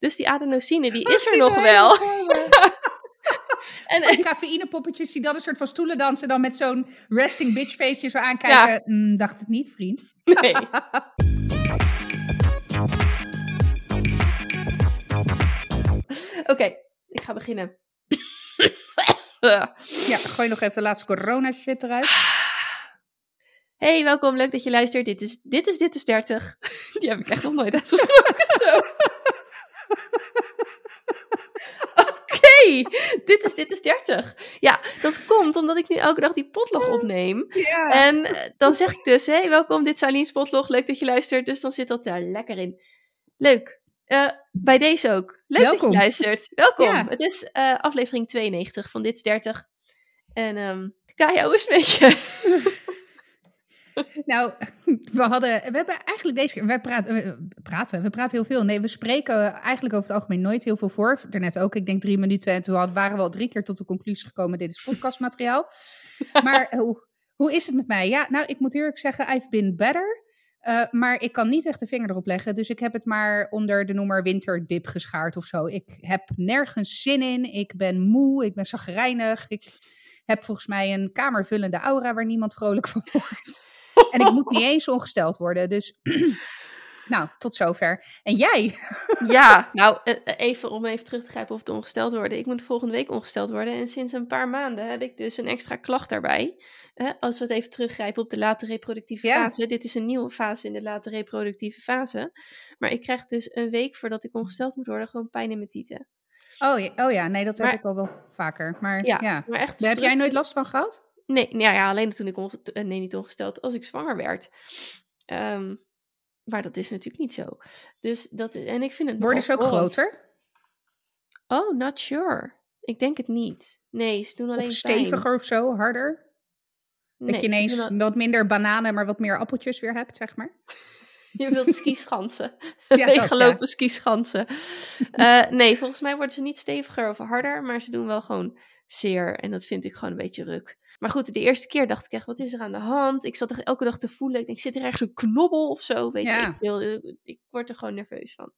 Dus die adenosine, die Oh, is er nog wel. En, Die cafeïnepoppetjes die dan een soort van stoelen dansen. Dan met zo'n resting bitch feestje zo aankijken. Mm, dacht het niet, vriend. nee. Oké, ik ga beginnen. Ja, gooi nog even de laatste corona shit eruit. Hey, welkom. Leuk dat je luistert. Dit is Dit is, dit is 30. Die heb ik echt nog nooit uitgesproken. Zo. Oké, dit is Dit is 30. Ja, dat komt omdat ik nu elke dag die potlog opneem. Ja. En eh, dan zeg ik dus, hey, welkom, dit is Aline Potlog. Leuk dat je luistert. Dus dan zit dat daar lekker in. Leuk. Eh, bij deze ook. Leuk dat Welkom. je luistert. Welkom. Ja. Het is eh, aflevering 92 van Dit is 30. En ehm Kaya, hoe is het met je? Nou, we hadden, we hebben eigenlijk deze keer, wij praten, we praten, we praten heel veel. Nee, we spreken eigenlijk over het algemeen nooit heel veel voor. Daarnet ook, ik denk drie minuten. En toen waren we al drie keer tot de conclusie gekomen, dit is podcastmateriaal. Maar hoe, hoe is het met mij? Ja, nou, ik moet eerlijk zeggen, I've been better. Eh, maar ik kan niet echt de vinger erop leggen. Dus ik heb het maar onder de noemer winterdip geschaard of zo. Ik heb nergens zin in. Ik ben moe. Ik ben zagrijnig. Ik heb volgens mij een kamervullende aura waar niemand vrolijk van wordt. En ik moet niet eens ongesteld worden. Dus, nou, tot zover. En jij? Ja, nou, eh, eh, even om even terug te grijpen of het ongesteld worden. Ik moet volgende week ongesteld worden. En sinds een paar maanden heb ik dus een extra klacht daarbij. Als we het even teruggrijpen op de late reproductieve Ja. fase. Dit is een nieuwe fase in de late reproductieve fase. Maar ik krijg dus een week voordat ik ongesteld moet worden gewoon pijn in mijn tieten. Oh ja, oh ja nee, dat heb Maar- ik al wel vaker. Maar Ja, ja. Maar echt Daar heb jij nooit last van gehad? Nee, nou ja, alleen toen ik onge- eh, nee, niet ongesteld, als ik zwanger werd. Ehm, maar dat is natuurlijk niet zo. Dus dat is, en ik vind het Worden ze ook groter? Oh, not sure. Ik denk het niet. Nee, ze doen alleen Of pijn. steviger of zo, harder? Nee, dat je ineens al- wat minder bananen, maar wat meer appeltjes weer hebt, zeg maar. Je wilt skischansen. Ja, Ja, Leeggelopen skischansen. Eh, nee, volgens mij worden ze niet steviger of harder, maar ze doen wel gewoon zeer. En dat vind ik gewoon een beetje ruk. Maar goed, de eerste keer dacht ik echt, wat is er aan de hand? Ik zat echt elke dag te voelen. Ik denk, zit er ergens een knobbel of zo? Weet Ja. je, ik, veel. Eh, ik word er gewoon nerveus van.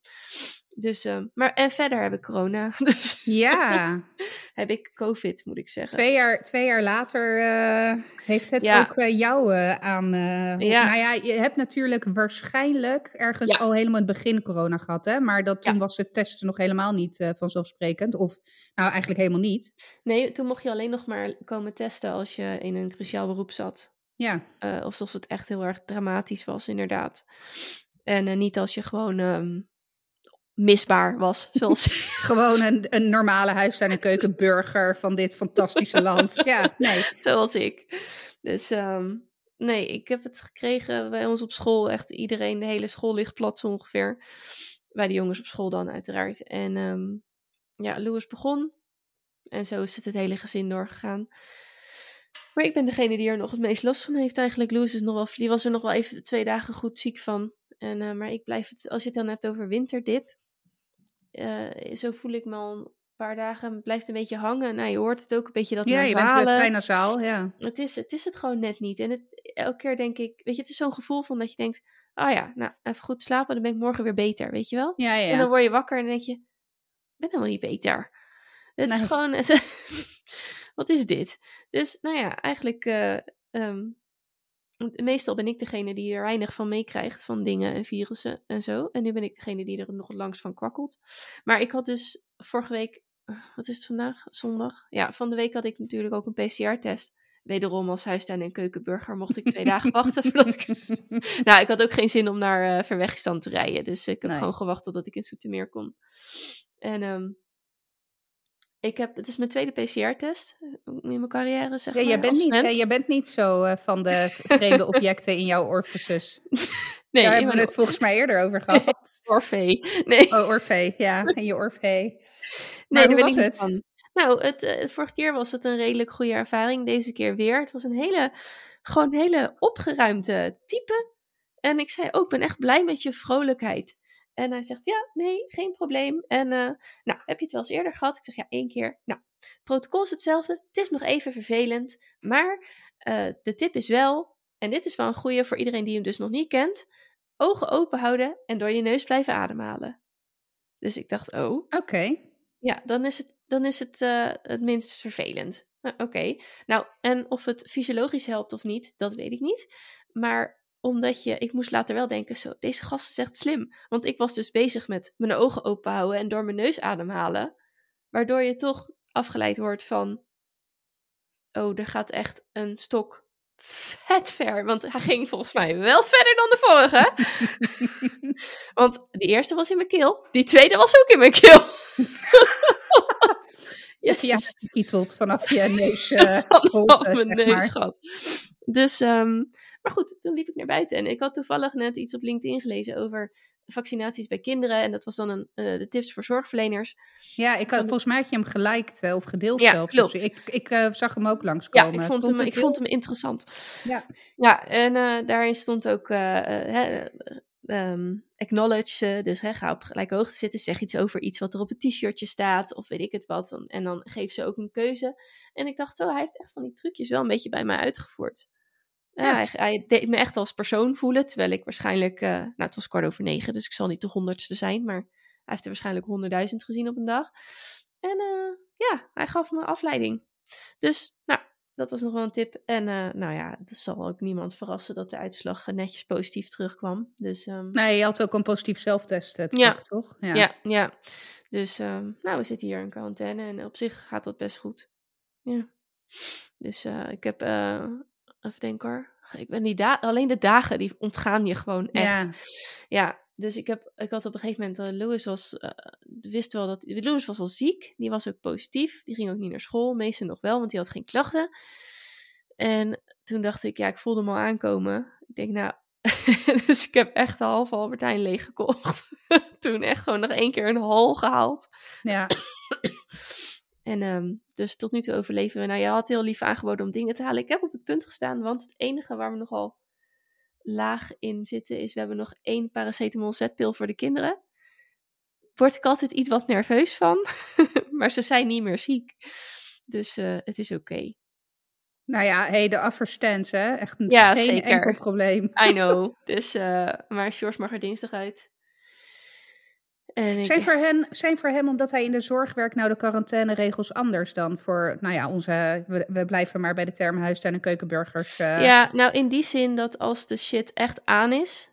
Dus, ehm, maar en verder heb ik corona. Dus Ja, heb ik covid, moet ik zeggen. twee jaar, twee jaar later eh, heeft het Ja. ook eh, jou eh, aan... Ja. Nou ja, je hebt natuurlijk waarschijnlijk ergens Ja. al helemaal het begin corona gehad, hè? Maar dat, toen Ja. was het testen nog helemaal niet vanzelfsprekend. Of nou, eigenlijk helemaal niet. Nee, toen mocht je alleen nog maar komen testen als je in een cruciaal beroep zat. Ja, alsof het echt heel erg dramatisch was, inderdaad. En niet als je gewoon ehm, misbaar was, zoals... gewoon een, een normale huistuin- en keukenburger van dit fantastische land. Ja, nee. zoals ik. Dus ehm, nee, ik heb het gekregen bij ons op school. Echt iedereen, de hele school ligt plat zo ongeveer. Bij de jongens op school dan uiteraard. En ehm, ja, Louis begon. En zo is het het hele gezin doorgegaan. Maar ik ben degene die er nog het meest last van heeft eigenlijk. Louis is nog wel, die was er nog wel even twee dagen goed ziek van. En, eh, maar ik blijf het, als je het dan hebt over winterdip. Eh, zo voel ik me al een paar dagen. Het blijft een beetje hangen. Nou, je hoort het ook een beetje dat Ja, je bent nasale. vrij nasaal, ja. Het is, het is het gewoon net niet. En het, elke keer denk ik, weet je, het is zo'n gevoel van dat je denkt, oh ja, nou, even goed slapen, dan ben ik morgen weer beter, weet je wel? Ja, En dan ja. word je wakker en dan denk je, ik ben helemaal niet beter. Het is gewoon, wat is dit? Dus, nou ja, eigenlijk, eh, ehm, meestal ben ik degene die er weinig van meekrijgt, van dingen en virussen en zo. En nu ben ik degene die er nog het langst van kwakkelt. Maar ik had dus vorige week, eh, wat is het vandaag? Zondag? Ja, van de week had ik natuurlijk ook een PCR-test. Wederom als huistuin- en keukenburger mocht ik twee dagen wachten voordat ik... Nou, ik had ook geen zin om naar eh Verwegistan te rijden. Dus ik heb Nee. gewoon gewacht totdat ik in Soetermeer kon. En ehm, ik heb, het is mijn tweede PCR-test in mijn carrière, zeg Ja, maar. jij, bent niet, eh, jij bent niet zo eh, van de vreemde objecten in jouw orpheus. nee, Daar hebben we het volgens mij eerder over gehad. Orfee. Nee, Oh, Orfee, ja. En je Orfee. nee maar daar hoe ben was ik het? van. Nou, het, eh, vorige keer was het een redelijk goede ervaring. Deze keer weer. Het was een hele, gewoon een hele opgeruimde type. En ik zei ook, ik ben echt blij met je vrolijkheid. En hij zegt, ja, nee, geen probleem. En, eh, nou, heb je het wel eens eerder gehad? Ik zeg, ja, één keer. Nou, protocol is hetzelfde. Het is nog even vervelend. Maar eh, de tip is wel, en dit is wel een goede voor iedereen die hem dus nog niet kent. Ogen open houden en door je neus blijven ademhalen. Dus ik dacht, oh, Oké. ja, dan is het, dan is het eh, het minst vervelend. Nou, Oké, nou, en of het fysiologisch helpt of niet, dat weet ik niet. Maar omdat je, ik moest later wel denken, zo, deze gast is echt slim. Want ik was dus bezig met mijn ogen open houden en door mijn neus ademhalen. Waardoor je toch afgeleid wordt van, oh, er gaat echt een stok vet ver. Want hij ging volgens mij wel verder dan de vorige. Want de eerste was in mijn keel, die tweede was ook in mijn keel. Ja, gekieteld vanaf je neus. holte, mijn zeg neus maar. gehad. Dus, ehm, maar goed, toen liep ik naar buiten en ik had toevallig net iets op LinkedIn gelezen over vaccinaties bij kinderen. En dat was dan een, eh, de tips voor zorgverleners. Ja, ik had, volgens mij had je hem geliked eh, of gedeeld Ja, zelfs. klopt. Dus ik ik zag hem ook Ja, langskomen. ik vond, hem, ik heel- vond hem interessant. Ja. Ja, en daarin stond ook hè, ehm, acknowledge, eh, dus hè, ga op gelijke hoogte zitten, zeg iets over iets wat er op het t-shirtje staat, of weet ik het wat. En dan geeft ze ook een keuze. En ik dacht zo, hij heeft echt van die trucjes wel een beetje bij mij uitgevoerd. Ja, Ja. hij, hij deed me echt als persoon voelen, terwijl ik waarschijnlijk, eh, nou het was kwart over negen, dus ik zal niet de honderdste zijn, maar hij heeft er waarschijnlijk honderdduizend gezien op een dag. En eh, ja, hij gaf me afleiding. Dus, nou, dat was nog wel een tip. En eh, nou ja, het zal ook niemand verrassen dat de uitslag eh, netjes positief terugkwam. Dus ehm, Nee, je had ook een positief zelftest te Ja. pakken, toch? ja. ja, Dus ehm, nou, we zitten hier in quarantaine en op zich gaat dat best goed. Ja. Dus eh, ik heb, eh, even denken hoor. Ik ben die da alleen de dagen, die ontgaan je gewoon echt. Ja. Ja, dus ik, heb, ik had op een gegeven moment, uh, Louis was, uh, wist wel dat, Louis was al ziek, die was ook positief, die ging ook niet naar school, meestal nog wel, want die had geen klachten. En toen dacht ik, ja, ik voelde hem al aankomen. Ik denk, nou, dus ik heb echt de halve Albertijn leeg gekocht. toen echt gewoon nog één keer een hal gehaald. ja. En um, dus tot nu toe overleven we. Nou, je had heel lief aangeboden om dingen te halen. Ik heb op het punt gestaan, want het enige waar we nogal laag in zitten is, we hebben nog één paracetamol zetpil voor de kinderen. Word ik altijd iets wat nerveus van, maar ze zijn niet meer ziek. Dus uh, het is oké. Okay. Nou ja, hey, de afverstands, hè? Echt een, ja, geen zeker. enkel probleem. I know. Dus, uh, maar George mag er dinsdag uit. En ik... zijn, voor hen, zijn voor hem, omdat hij in de zorg werkt, nou de quarantaineregels anders dan voor, nou ja, onze, we, we blijven maar bij de term huistuin- en keukenburgers. Uh... Ja, nou in die zin dat als de shit echt aan is,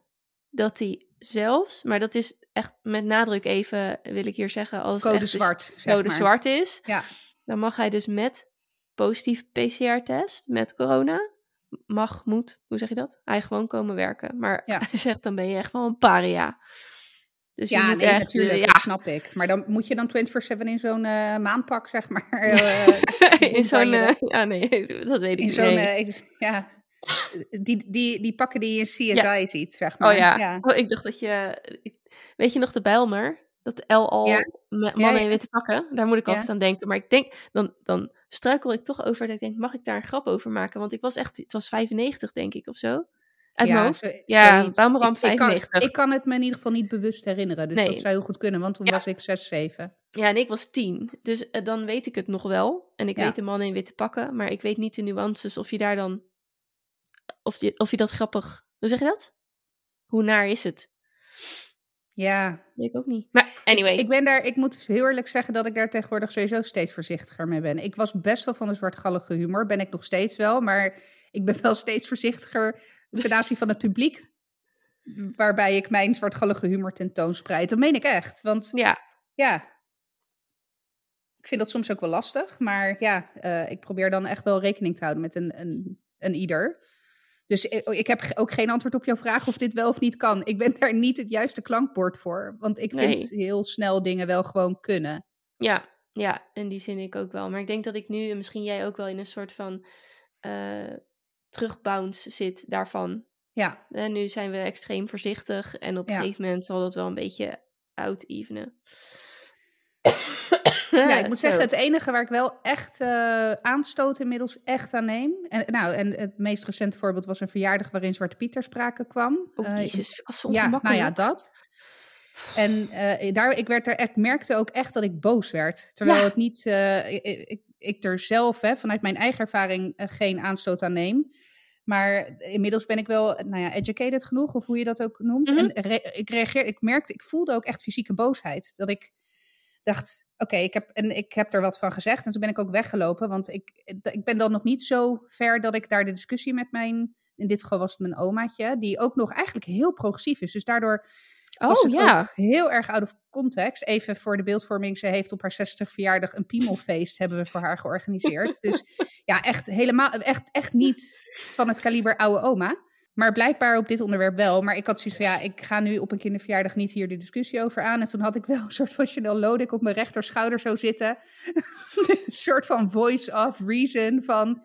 dat hij zelfs, maar dat is echt met nadruk even, wil ik hier zeggen, als code echt zwart, dus code maar. zwart is, ja. dan mag hij dus met positief PCR-test, met corona, mag, moet, hoe zeg je dat? Hij gewoon komen werken. Maar ja. hij zegt, dan ben je echt wel een paria. Dus ja, nee, echt, natuurlijk, uh, ja. dat snap ik. Maar dan moet je dan 24-7 in zo'n uh, maanpak, zeg maar. Uh, in zo'n, ja nee, dat weet ik in niet. Zo'n, nee. ja, die, die, die pakken die je in CSI ja. ziet, zeg maar. Oh ja. ja. Oh, ik dacht dat je, weet je nog de Bijlmer? Dat L al mannen in witte pakken. Daar moet ik altijd aan denken. Maar ik denk, dan, dan struikel ik toch over dat ik denk, mag ik daar een grap over maken? Want ik was echt, het was 95 denk ik of zo. Uit ja, hoofd. Zo, ja, Bouwmeram ik, ik, 95. kan, ik kan het me in ieder geval niet bewust herinneren. Dus nee. dat zou heel goed kunnen, want toen ja. was ik 6, 7. Ja, en ik was 10. Dus uh, dan weet ik het nog wel. En ik Ja. weet de mannen in witte pakken. Maar ik weet niet de nuances of je daar dan... Of je, of je dat grappig... Hoe zeg je dat? Hoe naar is het? Ja. Weet ik ook niet. Maar anyway. Ik, ik, ben daar, ik moet heel eerlijk zeggen dat ik daar tegenwoordig sowieso steeds voorzichtiger mee ben. Ik was best wel van de zwartgallige humor, ben ik nog steeds wel. Maar ik ben wel steeds voorzichtiger ten aanzien van het publiek. Waarbij ik mijn zwartgallige humor tentoonspreid. Dat meen ik echt. Want ja, ja ik vind dat soms ook wel lastig. Maar ja, uh, ik probeer dan echt wel rekening te houden met een, een, een ieder. Dus ik, ik, heb ook geen antwoord op jouw vraag of dit wel of niet kan. Ik ben daar niet het juiste klankbord voor. Want ik vind nee. heel snel dingen wel gewoon kunnen. Ja, ja, in die zin ik ook wel. Maar ik denk dat ik nu, en misschien jij ook wel, in een soort van uh, terugbounce zit daarvan. Ja. En nu zijn we extreem voorzichtig. En op een ja. gegeven moment zal dat wel een beetje out-evenen. Ja, ik moet zeggen, het enige waar ik wel echt uh, aanstoot inmiddels echt aan neem. En, nou, en het meest recente voorbeeld was een verjaardag waarin Zwarte Piet ter sprake kwam. Oh, jezus, was zo ja, nou ja, dat. En uh, daar, ik, werd er, ik merkte ook echt dat ik boos werd. Terwijl ja. het niet, uh, ik, ik, ik, er zelf hè, vanuit mijn eigen ervaring geen aanstoot aan neem. Maar inmiddels ben ik wel, nou ja, educated genoeg, of hoe je dat ook noemt. Mhm. En re- ik reageer, ik merkte, ik voelde ook echt fysieke boosheid. Dat ik dacht, oké, ik heb en ik heb er wat van gezegd. En toen ben ik ook weggelopen, want ik, ik ben dan nog niet zo ver dat ik daar de discussie met mijn, in dit geval was het mijn omaatje, die ook nog eigenlijk heel progressief is. Dus daardoor was Oh het ja. ook heel erg out of context. Even voor de beeldvorming, ze heeft op haar 60 verjaardag een piemelfeest hebben we voor haar georganiseerd. Dus ja, echt helemaal, echt, echt niet van het kaliber oude oma. Maar blijkbaar op dit onderwerp wel. Maar ik had zoiets van, ja, ik ga nu op een kinderverjaardag niet hier de discussie over aan. En toen had ik wel een soort van Chanel Lodek op mijn rechterschouder zo zitten. een soort van voice of reason van,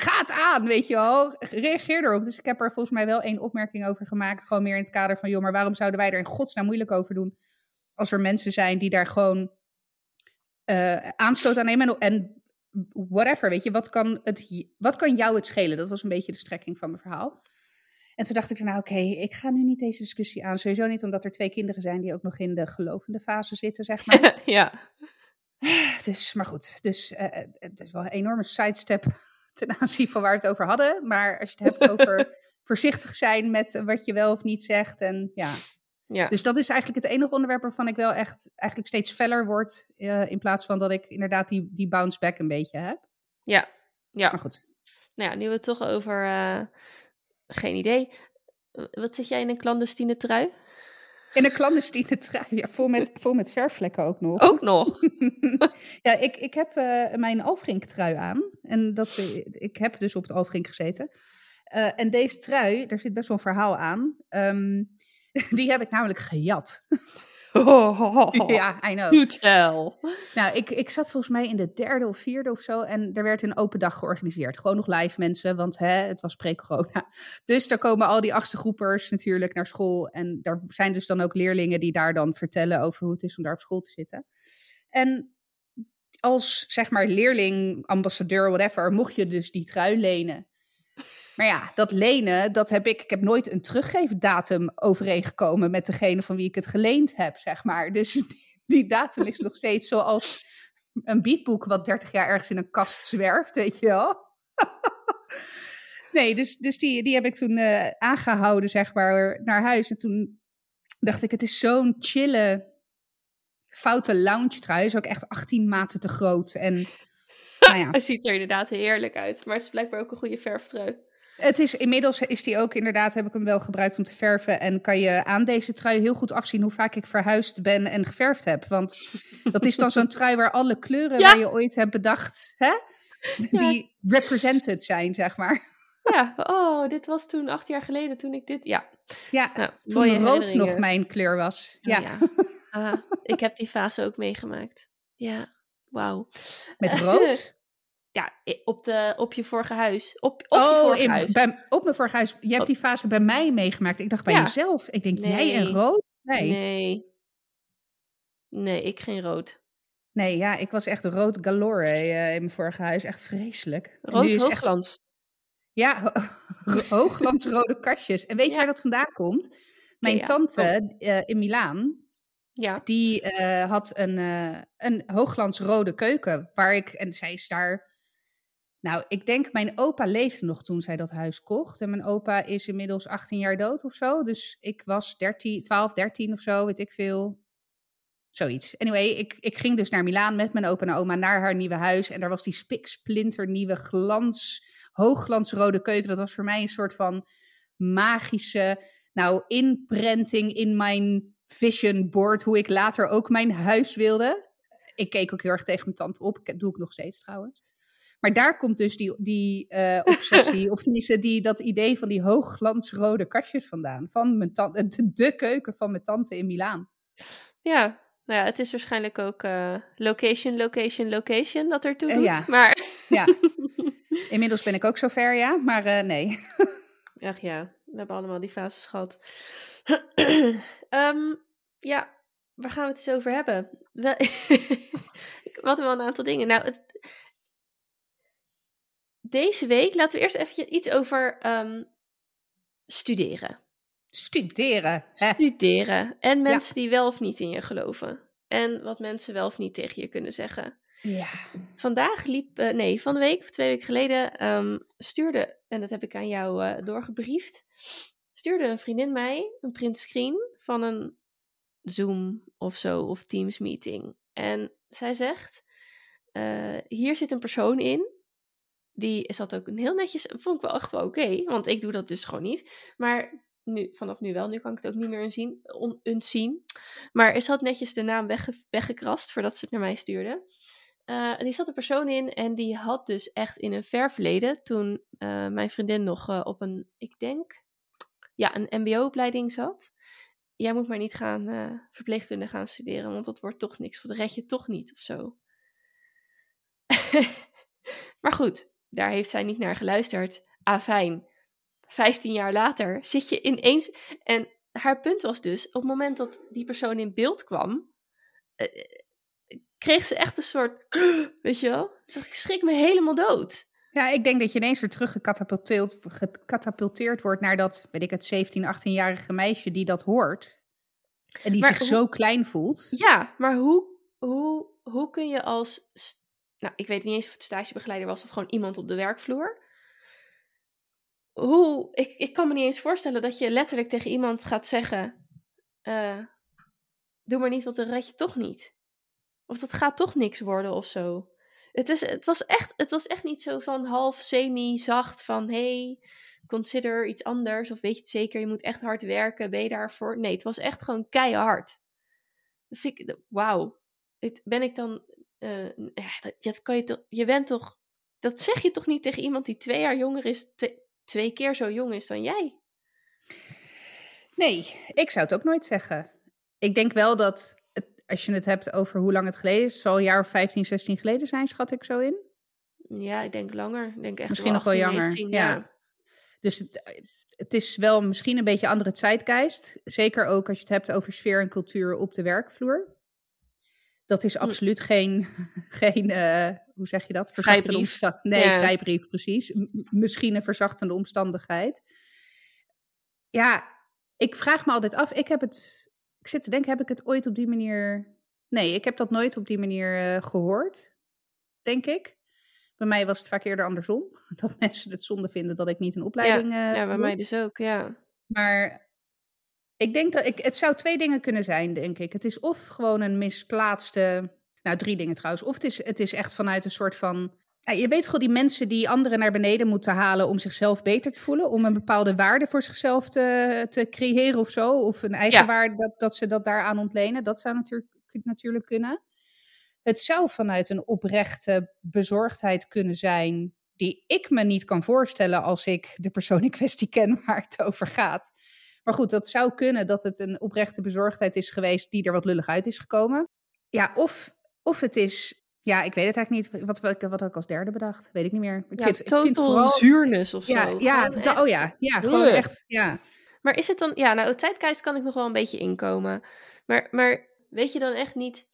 ga het aan, weet je wel. Reageer erop. Dus ik heb er volgens mij wel één opmerking over gemaakt. Gewoon meer in het kader van, joh, maar waarom zouden wij er in godsnaam moeilijk over doen? Als er mensen zijn die daar gewoon eh, aanstoot aan nemen. En, en whatever, weet je, wat kan, het, wat kan jou het schelen? Dat was een beetje de strekking van mijn verhaal. En toen dacht ik, nou oké, ik ga nu niet deze discussie aan. Sowieso niet omdat er twee kinderen zijn die ook nog in de gelovende fase zitten, zeg maar. ja. dus, maar goed, dus eh, het is wel een enorme sidestep ten aanzien van waar we het over hadden. Maar als je het hebt over voorzichtig zijn met wat je wel of niet zegt. En ja, Ja. dus dat is eigenlijk het enige onderwerp waarvan ik wel echt eigenlijk steeds feller word. eh, in plaats van dat ik inderdaad die, die bounce back een beetje heb. ja. Ja. Maar goed. Nou ja, nu we het toch over... eh, geen idee. Wat zit jij in een clandestine trui? In een clandestine trui, ja, vol, met, vol met verfvlekken ook nog. Ook nog. ja, ik, ik heb eh, mijn Alfrink trui aan. En dat, eh, ik heb dus op het Alfrink gezeten. Eh, en deze trui, daar zit best wel een verhaal aan. Ehm, die heb ik namelijk gejat. ja, I know. Do tell. Nou, ik, ik zat volgens mij in de derde of vierde of zo. En er werd een open dag georganiseerd. Gewoon nog live mensen, want hè, het was pre-corona. Dus daar komen al die achtste groepers natuurlijk naar school. En daar zijn dus dan ook leerlingen die daar dan vertellen over hoe het is om daar op school te zitten. En als zeg maar leerling, ambassadeur, whatever, mocht je dus die trui lenen. Maar ja, dat lenen, dat heb ik. Ik heb nooit een teruggeefdatum overeengekomen met degene van wie ik het geleend heb, zeg maar. Dus die, datum is nog steeds zoals een biedboek wat 30 jaar ergens in een kast zwerft, weet je wel. nee, dus, dus die, die heb ik toen eh, aangehouden, zeg maar, naar huis. En toen dacht ik, het is zo'n chille, foute lounge trui. Is ook echt 18 maten te groot. En nou ja. Hij ziet er inderdaad heerlijk uit. Maar het is blijkbaar ook een goede verftrui. Het is inmiddels is die ook inderdaad, heb ik hem wel gebruikt om te verven. En kan je aan deze trui heel goed afzien hoe vaak ik verhuisd ben en geverfd heb. Want dat is dan zo'n trui waar alle kleuren Ja. waar je ooit hebt bedacht, hè? die represented zijn, zeg maar. Ja, oh, dit was toen acht jaar geleden toen ik dit... Ja, Ja, nou, toen rood nog mijn kleur was. Oh, Ja, ja. Ah, ik heb die fase ook meegemaakt. Ja, wauw. met rood. Ja, op, de, op je vorige huis. Op, op je oh, vorige in, huis. bij, op mijn vorige huis. Je hebt die fase bij mij meegemaakt. Ik dacht bij Ja. jezelf. Ik denk, jij Nee. en rood? Nee. nee. Nee. Nee, ik geen rood. ja, ik was echt rood galore eh, in mijn vorige huis. Echt vreselijk. Rood is echt hoogglans. Ja, ho- hoogglansrode kastjes. En weet je Ja. waar dat vandaan komt? Mijn ja. tante eh, in Milaan, Ja. die eh, had een, eh een hoogglansrode keuken. Waar ik, en zij is daar... Nou, ik denk mijn opa leefde nog toen zij dat huis kocht. En mijn opa is inmiddels 18 jaar dood of zo. Dus ik was 13, 12, 13 of zo, weet ik veel. Zoiets. Anyway, ik, ik ging dus naar Milaan met mijn opa en oma naar haar nieuwe huis. En daar was die spiksplinter nieuwe glans, hoogglansrode keuken. Dat was voor mij een soort van magische, nou, inprenting in mijn vision board. Hoe ik later ook mijn huis wilde. Ik keek ook heel erg tegen mijn tante op. Dat doe ik nog steeds trouwens. Maar daar komt dus die, die eh, obsessie, of tenminste die, dat idee van die hoogglansrode kastjes vandaan. Van mijn tante, de, de keuken van mijn tante in Milaan. Ja. Nou ja, het is waarschijnlijk ook eh, location, location, location dat ertoe Eh, doet. ja. Maar, Ja, inmiddels ben ik ook zover, ja. Maar eh, nee. ach ja, we hebben allemaal die fases gehad. Ehm, ja, waar gaan we het eens over hebben? We, we hadden wel een aantal dingen. Nou, het, deze week laten we eerst even iets over ehm, studeren. Studeren. Hè? Studeren. En mensen die wel of niet in je geloven. En wat mensen wel of niet tegen je kunnen zeggen. Ja. Vandaag liep, uh, nee, van de week of twee weken geleden um, stuurde, en dat heb ik aan jou uh, doorgebriefd, stuurde een vriendin mij een print screen van een Zoom of zo, of Teams meeting. En zij zegt, uh, hier zit een persoon in, die zat ook heel netjes, vond ik wel echt wel oké, want ik doe dat dus gewoon niet. Maar nu, vanaf nu wel, nu kan ik het ook niet meer zien, on, zien. Maar is had netjes de naam wegge, weggekrast voordat ze het naar mij stuurde. Uh, die zat een persoon in en die had dus echt in een ver verleden, toen uh, mijn vriendin nog uh, op een, ik denk, ja, een MBO-opleiding zat. Jij moet maar niet gaan verpleegkunde gaan studeren, want dat wordt toch niks. Dat red je toch niet of zo. maar goed, daar heeft zij niet naar geluisterd. Afijn, 15 jaar later zit je ineens. En haar punt was dus: op het moment dat die persoon in beeld kwam, uh, kreeg ze echt een soort. Weet je wel? Zeg, ik schrik me helemaal dood. Ja, ik denk dat je ineens weer terug gecatapulteerd wordt naar dat, weet ik het, 17, 18-jarige meisje die dat hoort. En die maar zich hoe, zo klein voelt. Ja, maar hoe, hoe, hoe kun je als. Nou, ik weet niet eens of het stagebegeleider was of gewoon iemand op de werkvloer hoe, ik, ik kan me niet eens voorstellen dat je letterlijk tegen iemand gaat zeggen: uh, Doe maar niet, want dan red je toch niet. Of dat gaat toch niks worden of zo. Het, is, het, was, echt, het was echt niet zo van half semi-zacht van: Hey, consider iets anders. Of weet je het zeker, je moet echt hard werken. Ben je daarvoor? Nee, het was echt gewoon keihard. Wauw. Ben ik dan. Uh, ja, dat, dat, kan je, toch, je bent toch. Dat zeg je toch niet tegen iemand die twee jaar jonger is, twee keer zo jong is dan jij. Nee, ik zou het ook nooit zeggen. Ik denk wel dat het, als je het hebt over hoe lang het geleden is, zal een jaar of 15, 16 geleden zijn, schat ik zo in. Ja, ik denk langer. Ik denk echt misschien nog wel jonger. ja. ja. Dus het, het is wel misschien een beetje andere tijdgeist. Zeker ook als je het hebt over sfeer en cultuur op de werkvloer. Dat is hm. absoluut geen, geen uh, hoe zeg je dat? Verzachtende omstandigheid. Nee, ja. vrijbrief, precies. misschien een verzachtende omstandigheid. Ja, ik vraag me altijd af. Ik heb het, ik zit te denken, heb ik het ooit op die manier... Nee, ik heb dat nooit op die manier uh, gehoord, denk ik. Bij mij was het vaak eerder andersom. Dat mensen het zonde vinden dat ik niet een opleiding... Ja, uh, ja bij mij dus ook, ja. Maar ik denk dat ik, het zou twee dingen kunnen zijn, denk ik. Het is of gewoon een misplaatste. Nou, drie dingen trouwens. Of het is, het is echt vanuit een soort van. Je weet gewoon die mensen die anderen naar beneden moeten halen om zichzelf beter te voelen. Om een bepaalde waarde voor zichzelf te, te creëren of zo. Of een eigen waarde, dat, dat ze dat daaraan ontlenen. Dat zou natuurlijk, natuurlijk kunnen. Het zou vanuit een oprechte bezorgdheid kunnen zijn. Die ik me niet kan voorstellen als ik de persoon in kwestie ken waar het over gaat. Maar goed, dat zou kunnen dat het een oprechte bezorgdheid is geweest die er wat lullig uit is gekomen. Ja, of, of het is ja, ik weet het eigenlijk niet. Wat, wat, wat had ik als derde bedacht? Weet ik niet meer. Ik ja, vind, ik vind vooral zuurnis of zo. Ja, ja oh ja, ja, gewoon echt. Ja. Maar is het dan, ja, nou, tijdgeist kan ik nog wel een beetje inkomen. Maar, maar weet je dan echt niet.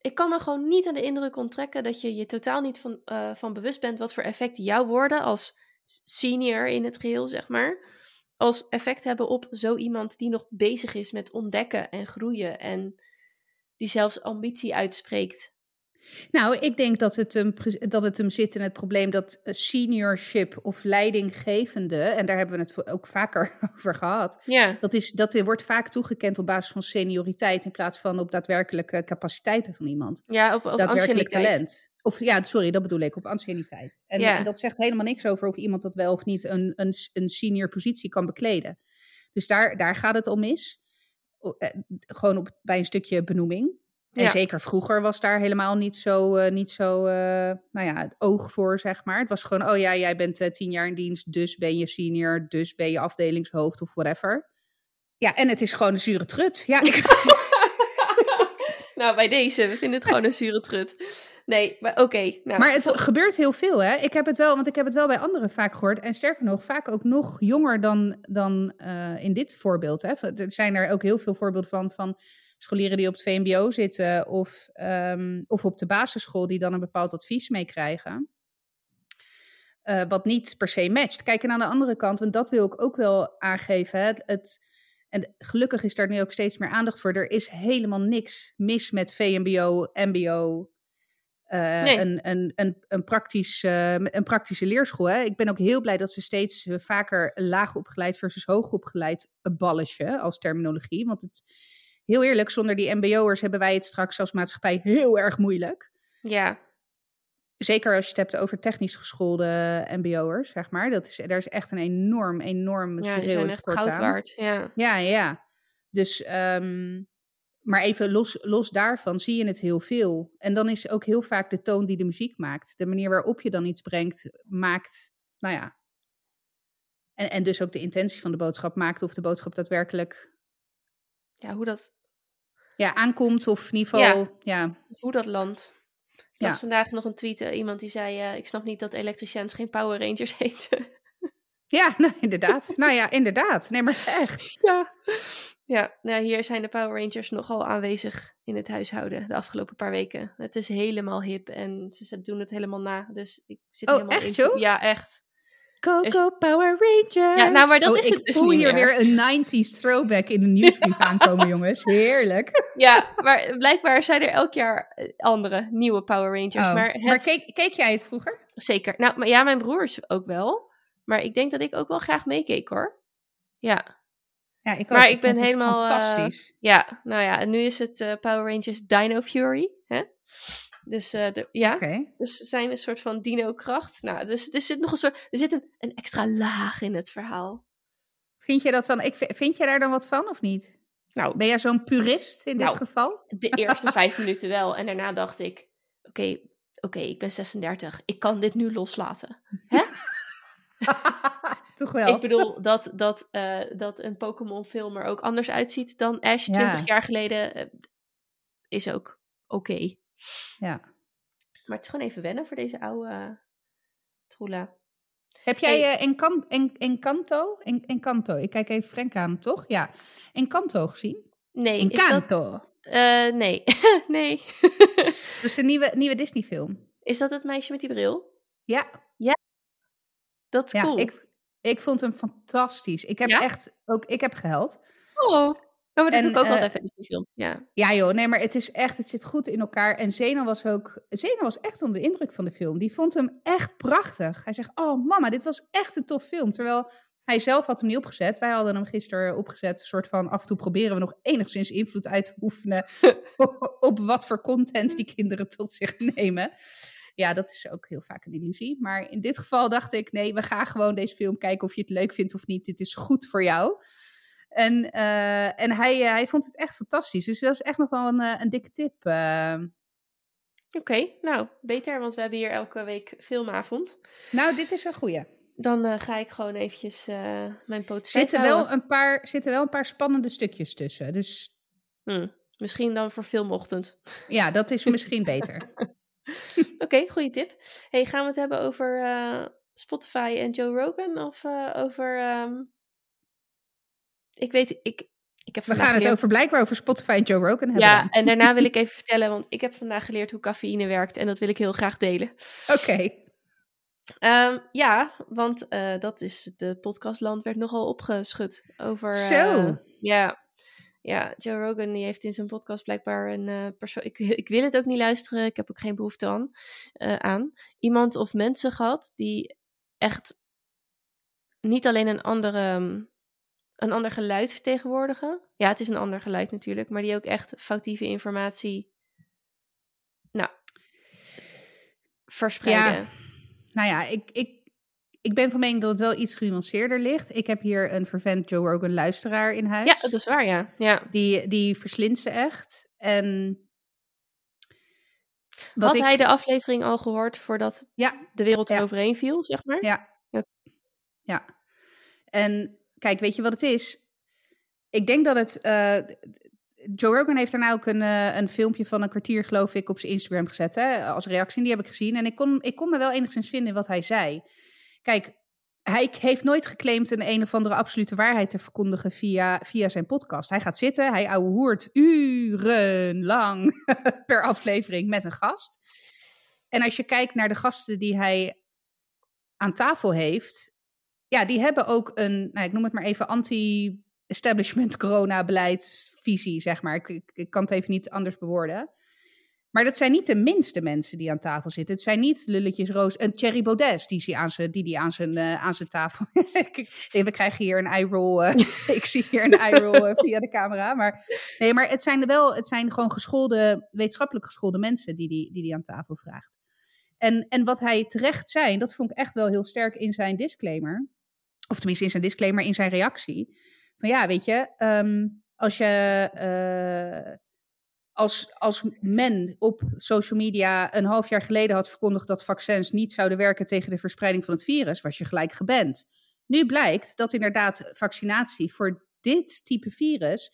Ik kan me gewoon niet aan de indruk onttrekken dat je je totaal niet van, uh, van bewust bent wat voor effect jouw woorden als senior in het geheel, zeg maar, als effect hebben op zo iemand die nog bezig is met ontdekken en groeien en die zelfs ambitie uitspreekt? Nou, ik denk dat het, hem, dat het hem zit in het probleem dat seniorship of leidinggevende, en daar hebben we het ook vaker over gehad, ja. dat, is, dat wordt vaak toegekend op basis van senioriteit in plaats van op daadwerkelijke capaciteiten van iemand. Ja, op, op daadwerkelijk talent. Of ja, sorry, dat bedoel ik, op anciëniteit. En, en, dat zegt helemaal niks over of iemand dat wel of niet een, een, een senior positie kan bekleden. Dus daar, daar gaat het om mis. Eh, gewoon op, bij een stukje benoeming. En zeker vroeger was daar helemaal niet zo, uh, niet zo uh, nou ja, oog voor, zeg maar. Het was gewoon, oh ja, jij bent uh, tien jaar in dienst, dus ben je senior, dus ben je afdelingshoofd of whatever. Ja, en het is gewoon een zure trut. Ja, ik... nou, bij deze, we vinden het gewoon een zure trut. Nee, maar oké. nou. Maar het gebeurt heel veel, hè? Ik heb het wel, want ik heb het wel bij anderen vaak gehoord. En sterker nog, vaak ook nog jonger dan, dan in dit voorbeeld. Hè? Er zijn er ook heel veel voorbeelden van, van scholieren die op het VMBO zitten of, um, of op de basisschool die dan een bepaald advies meekrijgen. Uh, wat niet per se matcht. Kijk, en aan de andere kant, want dat wil ik ook wel aangeven. Hè, het, en gelukkig is daar nu ook steeds meer aandacht voor. Er is helemaal niks mis met VMBO, MBO, eh, Nee. een, een, een, een, praktisch, eh, een praktische leerschool. Hè? Ik ben ook heel blij dat ze steeds eh, vaker laag opgeleid versus hoog opgeleid abolischen als terminologie. Want het, heel eerlijk, zonder die mbo'ers hebben wij het straks als maatschappij heel erg moeilijk. Ja, Zeker als je het hebt over technisch geschoolde mbo'ers, zeg maar. Dat is, daar is echt een enorm, enorm ja die zijn echt goud aan. waard. Ja. Ja, ja. Dus, ehm, maar even los, los daarvan zie je het heel veel. En dan is ook heel vaak de toon die de muziek maakt. De manier waarop je dan iets brengt, maakt, nou ja. En, en dus ook de intentie van de boodschap maakt of de boodschap daadwerkelijk ja, hoe dat, ja, aankomt. Of in ieder geval, ja. hoe dat landt. Ik Ja. las vandaag nog een tweet, eh, iemand die zei, eh, ik snap niet dat elektriciëns geen Power Rangers heten. Ja, nou, inderdaad. nou ja, inderdaad. Nee, maar echt. ja. Ja, nou, hier zijn de Power Rangers nogal aanwezig in het huishouden de afgelopen paar weken. Het is helemaal hip en ze doen het helemaal na. Dus ik zit Oh, helemaal echt in. zo? Ja, echt. Coco Power Rangers. Ja, nou, maar dat Oh, is ik het dus voel niet hier meer. weer een 90s throwback in de nieuwsbrief aankomen, jongens. Heerlijk. Ja, maar blijkbaar zijn er elk jaar eh, andere nieuwe Power Rangers. Oh, Maar, het, maar keek, keek jij het vroeger? zeker. Nou, maar ja, mijn broers ook wel. Maar ik denk dat ik ook wel graag meekeek hoor. Ja, Ja, ik Maar ook. ik ben helemaal, eh, fantastisch. ja. Nou ja, en nu is het eh, Power Rangers Dino Fury. Hè? Dus de, ja, dus ze zijn een soort van dino-kracht. Nou, dus er zit nog een soort, er zit een, een extra laag in het verhaal. Vind je dat dan? Ik, vind je daar dan wat van of niet? Nou, Ben jij zo'n purist in dit Nou. geval? de eerste vijf minuten wel. En daarna dacht ik, oké, oké, ik ben 36. Ik kan dit nu loslaten. Toch wel? Ik bedoel dat, dat, eh, dat een Pokémon-film er ook anders uitziet dan Ash Ja. 20 jaar geleden. eh, is ook oké. Ja. Maar het is gewoon even wennen voor deze oude uh, Troela. Heb jij Hey. eh, Encan- En- Encanto? En- Encanto, ik kijk even Frank aan, toch? Ja. Encanto gezien? Nee, is dat, Encanto. eh, nee. nee. Dus de nieuwe, nieuwe Disney film. is dat het meisje met die bril? Ja, Dat is ja cool. ik, ik vond hem fantastisch. Ik heb Ja? echt ook, ik heb gehuild. Oh, nou, maar dat En, doe ik ook eh, altijd bij Disney films. Ja. Ja joh, nee, maar het is echt, het zit goed in elkaar. En Zeno was ook, Zeno was echt onder de indruk van de film. Die vond hem echt prachtig. Hij zegt, oh mama, dit was echt een tof film. Terwijl hij zelf had hem niet opgezet. Wij hadden hem gisteren opgezet. Een soort van, af en toe proberen we nog enigszins invloed uit te oefenen op wat voor content die kinderen tot zich nemen. Ja, dat is ook heel vaak een illusie. Maar in dit geval dacht ik, nee, we gaan gewoon deze film kijken of je het leuk vindt of niet. Dit is goed voor jou. En, eh, en hij, eh, hij vond het echt fantastisch. Dus dat is echt nog wel een, eh, een dikke tip. eh. Oké, nou, beter, want we hebben hier elke week filmavond. Nou, dit is een goeie. Dan ga ik gewoon eventjes mijn poten Zitten wel, een paar, zitten wel een paar spannende stukjes tussen. Dus Hm, misschien dan voor filmochtend. ja, dat is misschien beter. Oké, goede tip. Hey, gaan we het hebben over Spotify en Joe Rogan? Of over... ehm, Ik weet, ik, ik heb We gaan het over blijkbaar over Spotify en Joe Rogan hebben. Ja, en daarna wil ik even vertellen, want ik heb vandaag geleerd hoe cafeïne werkt en dat wil ik heel graag delen. Oké. Ehm, ja, want eh, dat is, de podcastland werd nogal opgeschud over... eh, Zo. ja, ja, Joe Rogan die heeft in zijn podcast blijkbaar een eh, persoon... Ik, ik wil het ook niet luisteren, ik heb ook geen behoefte aan, aan. Iemand of mensen gehad die echt niet alleen een andere... Een ander geluid vertegenwoordigen. Ja, het is een ander geluid natuurlijk, maar die ook echt foutieve informatie nou, verspreiden. Nou ja, ik, ik, ik ben van mening dat het wel iets genuanceerder ligt. Ik heb hier een vervent Joe Rogan luisteraar in huis. Ja, dat is waar, ja. ja. Die, die verslindt ze echt. En wat Had ik, hij de aflevering al gehoord voordat Ja, de wereld Ja. eroverheen viel, zeg maar? Ja. Ja. Ja. En kijk, weet je wat het is? Ik denk dat het. eh, Joe Rogan heeft daarna ook een, eh, een filmpje van een kwartier, geloof ik, op zijn Instagram gezet. Hè, als reactie. En die heb ik gezien. En ik kon, ik kon me wel enigszins vinden in wat hij zei. Kijk, hij heeft nooit geclaimd een een of andere absolute waarheid te verkondigen via, via zijn podcast. Hij gaat zitten, hij ouwehoert urenlang per aflevering met een gast. En als je kijkt naar de gasten die hij aan tafel heeft, ja, die hebben ook een, nou, ik noem het maar even, anti-establishment corona-beleidsvisie, zeg maar. Ik, ik, kan het even niet anders bewoorden. Maar dat zijn niet de minste mensen die aan tafel zitten. Het zijn niet lulletjes Roos en Thierry Baudet die die aan zijn, die, die aan zijn, uh, aan zijn tafel. We krijgen hier een eye roll. Uh, ik zie hier een eye roll uh, via de camera. Maar, nee, maar het zijn wel, het zijn gewoon geschoolde, wetenschappelijk geschoolde mensen die die, die, die aan tafel vraagt. En, en wat hij terecht zei, dat vond ik echt wel heel sterk in zijn disclaimer. Of tenminste in zijn disclaimer, in zijn reactie. Van ja, weet je, um, als je als, als men op social media een half jaar geleden had verkondigd dat vaccins niet zouden werken tegen de verspreiding van het virus, was je gelijk geband. Nu blijkt dat inderdaad vaccinatie voor dit type virus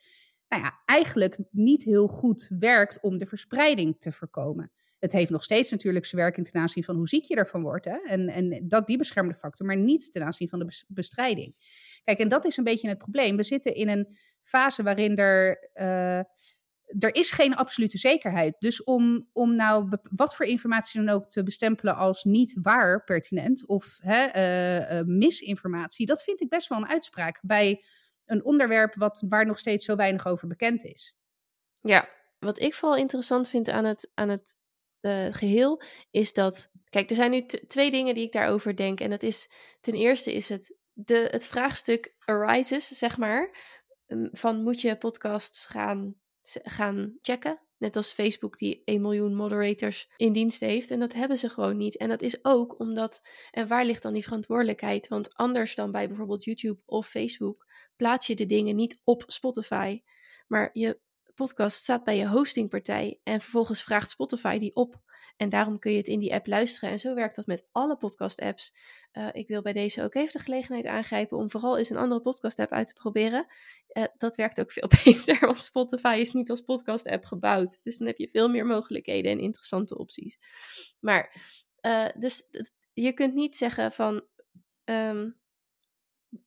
nou ja, eigenlijk niet heel goed werkt om de verspreiding te voorkomen. Het heeft nog steeds natuurlijk zijn werking ten aanzien van hoe ziek je ervan wordt. Hè? En, en dat, die beschermde factor, maar niet ten aanzien van de bestrijding. Kijk, en dat is een beetje het probleem. We zitten in een fase waarin er. Uh, er is geen absolute zekerheid. Dus om, om nou wat voor informatie dan ook te bestempelen als niet waar pertinent of hè, uh, uh, misinformatie, dat vind ik best wel een uitspraak bij een onderwerp wat, waar nog steeds zo weinig over bekend is. Ja, wat ik vooral interessant vind aan het, aan het uh, geheel is dat. Kijk, er zijn nu twee dingen die ik daarover denk. En dat is ten eerste is het, de, het vraagstuk arises, zeg maar. Van moet je podcasts gaan gaan checken. Net als Facebook die 1 miljoen moderators in dienst heeft. En dat hebben ze gewoon niet. En dat is ook omdat. En waar ligt dan die verantwoordelijkheid? Want anders dan bij bijvoorbeeld YouTube of Facebook plaats je de dingen niet op Spotify. Maar je podcast staat bij je hostingpartij. En vervolgens vraagt Spotify die op. En daarom kun je het in die app luisteren. En zo werkt dat met alle podcast-apps. Uh, ik wil bij deze ook even de gelegenheid aangrijpen om vooral eens een andere podcast-app uit te proberen. Uh, dat werkt ook veel beter, want Spotify is niet als podcast-app gebouwd. Dus dan heb je veel meer mogelijkheden en interessante opties. Maar, uh, dus je kunt niet zeggen van. Um,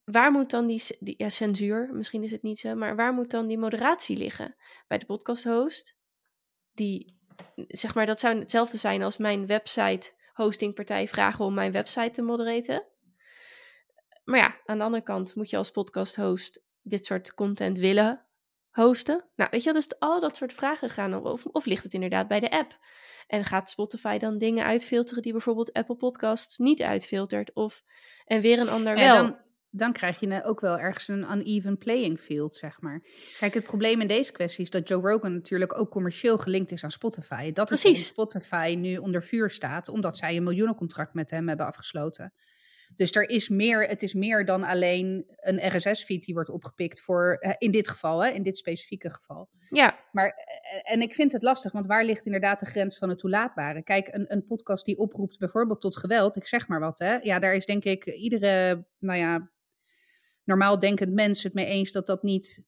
waar moet dan die, die ja, censuur, misschien is het niet zo, maar waar moet dan die moderatie liggen? Bij de podcast-host, die zeg maar, dat zou hetzelfde zijn als mijn website hostingpartij vragen om mijn website te moderaten. Maar ja, aan de andere kant moet je als podcast host dit soort content willen hosten. Nou, weet je dus al dat soort vragen gaan, of, of ligt het inderdaad bij de app? En gaat Spotify dan dingen uitfilteren die bijvoorbeeld Apple Podcasts niet uitfiltert? Of, en weer een ander wel dan krijg je ook wel ergens een uneven playing field, zeg maar. Kijk, het probleem in deze kwestie is dat Joe Rogan natuurlijk ook commercieel gelinkt is aan Spotify. Dat is waarom Spotify nu onder vuur staat, omdat zij een miljoenencontract met hem hebben afgesloten. Dus er is meer, het is meer dan alleen een RSS-feed die wordt opgepikt voor, eh, in dit geval, hè, in dit specifieke geval. Ja. Maar, eh, en ik vind het lastig, want waar ligt inderdaad de grens van het toelaatbare? Kijk, een, een podcast die oproept bijvoorbeeld tot geweld, ik zeg maar wat, hè. Ja, daar is denk ik iedere, nou ja, normaal denkend mens het mee eens dat dat niet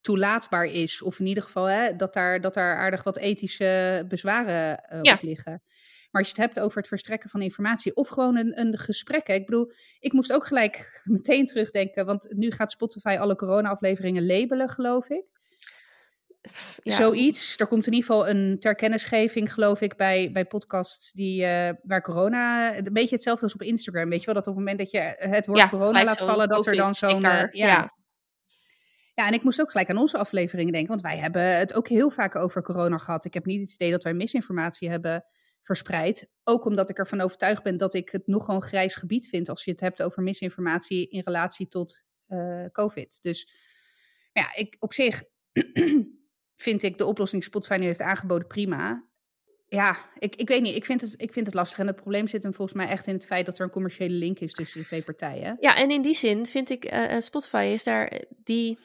toelaatbaar is. Of in ieder geval hè, dat, daar, dat daar aardig wat ethische bezwaren uh, op liggen. Maar als je het hebt over het verstrekken van informatie of gewoon een, een gesprek. Ik bedoel, ik moest ook gelijk meteen terugdenken, want nu gaat Spotify alle corona-afleveringen labelen, geloof ik. Ja. Zoiets. Er komt in ieder geval een terkennisgeving, geloof ik, bij, bij podcasts die, uh, waar corona... Een beetje hetzelfde als op Instagram, weet je wel? Dat op het moment dat je het woord corona laat vallen, dat er dan zo'n... Uh, ja. ja. en ik moest ook gelijk aan onze afleveringen denken, want wij hebben het ook heel vaak over corona gehad. Ik heb niet het idee dat wij misinformatie hebben verspreid. Ook omdat ik ervan overtuigd ben dat ik het nogal een grijs gebied vind als je het hebt over misinformatie in relatie tot uh, COVID. Dus ja, ik op zich vind ik de oplossing Spotify nu heeft aangeboden prima. Ja, ik, ik weet niet. Ik vind, het, ik vind het lastig. En het probleem zit hem volgens mij echt in het feit dat er een commerciële link is tussen de twee partijen. Ja, en in die zin vind ik, uh, Spotify is daar eh, die...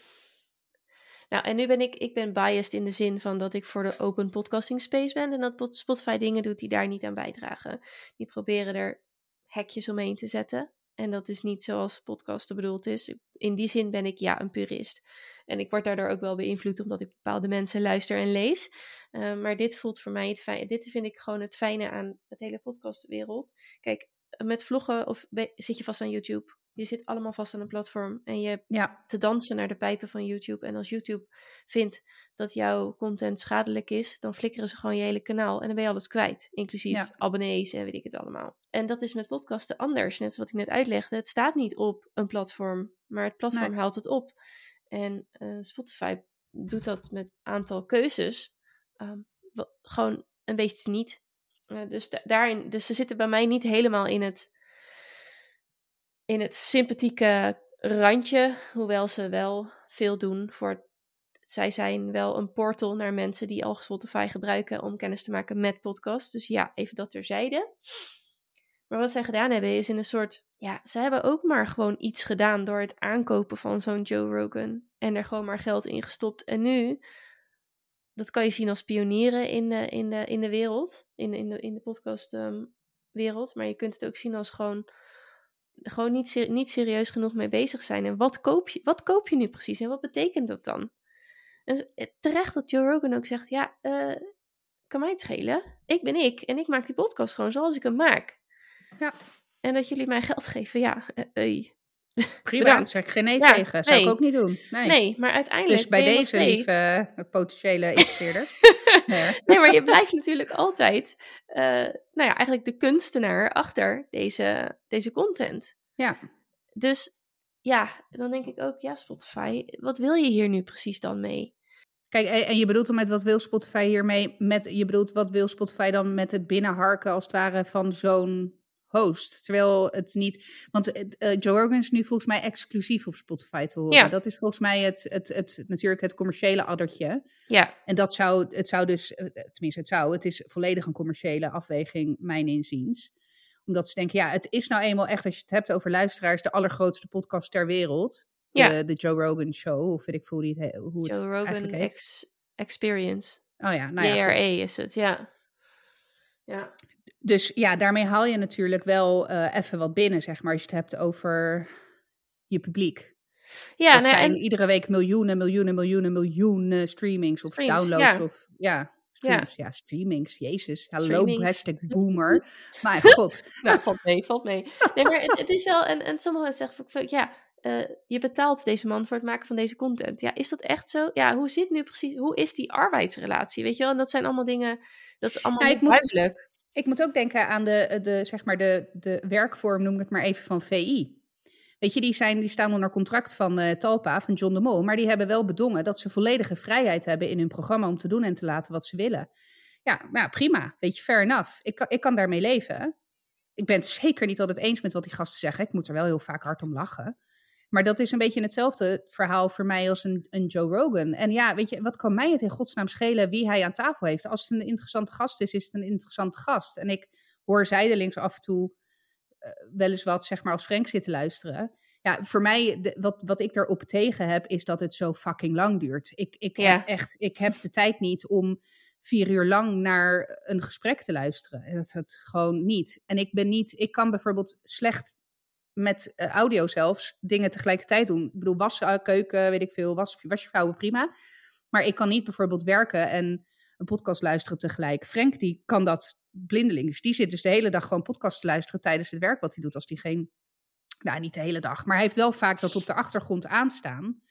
Nou, en nu ben ik, ik ben biased in de zin van dat ik voor de open podcasting space ben. En dat Spotify dingen doet die daar niet aan bijdragen. Die proberen er hekjes omheen te zetten. En dat is niet zoals podcasten bedoeld is. In die zin ben ik ja een purist. En ik word daardoor ook wel beïnvloed omdat ik bepaalde mensen luister en lees. Uh, maar dit voelt voor mij het. Dit vind ik gewoon het fijne aan het hele podcastwereld. Kijk, met vloggen of zit je vast aan YouTube je zit allemaal vast aan een platform en je ja. te dansen naar de pijpen van YouTube. En als YouTube vindt dat jouw content schadelijk is, dan flikkeren ze gewoon je hele kanaal en dan ben je alles kwijt. Inclusief abonnees en weet ik het allemaal. En dat is met podcasten anders, net wat ik net uitlegde. Het staat niet op een platform, maar het platform haalt het op. En uh, Spotify doet dat met een aantal keuzes. Um, wat, gewoon en wees het niet. Uh, dus, daarin, dus ze zitten bij mij niet helemaal in het, in het sympathieke randje, hoewel ze wel veel doen voor. Zij zijn wel een portal naar mensen die al Spotify gebruiken om kennis te maken met podcasts. Dus ja, even dat terzijde. Maar wat zij gedaan hebben is in een soort. Ja, ze hebben ook maar gewoon iets gedaan door het aankopen van zo'n Joe Rogan. En er gewoon maar geld in gestopt. En nu, dat kan je zien als pionieren in de, in de, in de wereld. In, in, de, in de podcastwereld. Um, maar je kunt het ook zien als gewoon gewoon niet, niet serieus genoeg mee bezig zijn. En wat koop, je, wat koop je nu precies en wat betekent dat dan? En eh, terecht dat Joe Rogan ook zegt, ja, uh, kan mij het schelen. Ik ben ik en ik maak die podcast gewoon zoals ik hem maak. Ja. En dat jullie mij geld geven, ja, uh, Prima, zeg ik geen nee ja, tegen. Zou nee. ik ook niet doen. Nee. nee, maar uiteindelijk. Dus bij deze, lieve potentiële investeerders. nee. nee. maar je blijft natuurlijk altijd, uh, nou ja, eigenlijk de kunstenaar achter deze, deze content. Ja. Dus ja, dan denk ik ook, ja, Spotify, wat wil je hier nu precies dan mee? Kijk, en je bedoelt dan met wat wil Spotify hiermee? Met, je bedoelt wat wil Spotify dan met het binnenharken als het ware van zo'n host. Terwijl het niet. Want uh, Joe Rogan is nu volgens mij exclusief op Spotify te horen. Ja. Dat is volgens mij het, het, het, natuurlijk het commerciële addertje. Ja. En dat zou, het zou dus, eh, tenminste, het zou, het is volledig een commerciële afweging, mijn inziens. Omdat ze denken, ja, het is nou eenmaal echt, als je het hebt over luisteraars, de allergrootste podcast ter wereld. De, ja. de Joe Rogan Show, of weet ik hoe, die het, hoe het Joe Rogan eigenlijk heet. Ex Experience. Oh ja, nou ja. Is het, ja. Ja. Dus ja, daarmee haal je natuurlijk wel uh, even wat binnen, zeg maar, als je het hebt over je publiek. Ja, dat nou, zijn en, iedere week miljoenen, miljoenen, miljoenen, miljoenen streamings of Streams, downloads ja. of ja, streams, ja. streamings, jezus, hallo hashtag boomer, mijn god. nou, valt mee, valt mee. Nee, maar het, het is wel, en, en sommigen zeggen van, ja, uh, je betaalt deze man voor het maken van deze content. Ja, is dat echt zo? Ja, hoe zit nu precies, hoe is die arbeidsrelatie, weet je wel? En dat zijn allemaal dingen, dat is allemaal Ja, moet- duidelijk. Ik moet ook denken aan de, de, zeg maar de, de werkvorm, noem ik het maar even, van VI. Weet je, die, zijn, die staan onder contract van eh, Talpa, van John de Mol. Maar die hebben wel bedongen dat ze volledige vrijheid hebben in hun programma om te doen en te laten wat ze willen. Ja, nou prima. Weet je, fair enough. Ik, ik kan daarmee leven. Ik ben het zeker niet altijd eens met wat die gasten zeggen. Ik moet er wel heel vaak hard om lachen. Maar dat is een beetje hetzelfde verhaal voor mij als een, een Joe Rogan. En ja, weet je, wat kan mij het in godsnaam schelen wie hij aan tafel heeft? Als het een interessante gast is, is het een interessante gast. En ik hoor zijdelings af en toe eh, wel eens wat, zeg maar, als Frank zit te luisteren. Ja, voor mij, de- wat, wat ik daarop tegen heb, is dat het zo fucking lang duurt. Ik, ik, Ja. heb echt, ik heb de tijd niet om vier uur lang naar een gesprek te luisteren. Dat, dat gewoon niet. En ik ben niet, ik kan bijvoorbeeld slecht met eh, audio zelfs dingen tegelijkertijd doen. Ik bedoel, wassen, eh, keuken, weet ik veel, was, wasjevouwen, prima. Maar ik kan niet bijvoorbeeld werken en een podcast luisteren tegelijk. Frank, die kan dat blindelings. Die zit dus de hele dag gewoon podcast te luisteren tijdens het werk wat hij doet. Als die geen, nou niet de hele dag, maar hij heeft wel vaak dat op de achtergrond aanstaan.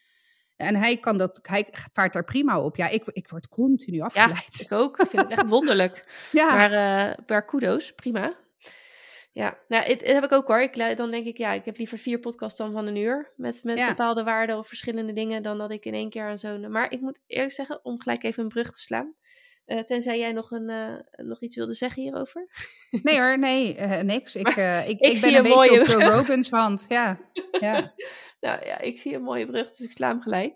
En hij kan dat, hij vaart daar prima op. Ja, ik, ik word continu Ja, afgeleid. ik ook. Ik vind het echt wonderlijk. Ja, Maar, eh maar kudos, prima. Ja, nou, het, het heb ik ook hoor. Ik, dan denk ik, ja, ik heb liever vier podcasts dan van een uur. Met, met Ja. bepaalde waarden of verschillende dingen. Dan dat ik in één keer aan zo'n. Maar ik moet eerlijk zeggen, om gelijk even een brug te slaan. eh, tenzij jij nog, een, eh, nog iets wilde zeggen hierover. nee hoor, nee, eh, niks. Ik, ik, ik ik, zie ben een beetje op brug. Rogan's hand. Ja, ja. nou ja, ik zie een mooie brug, dus ik sla hem gelijk.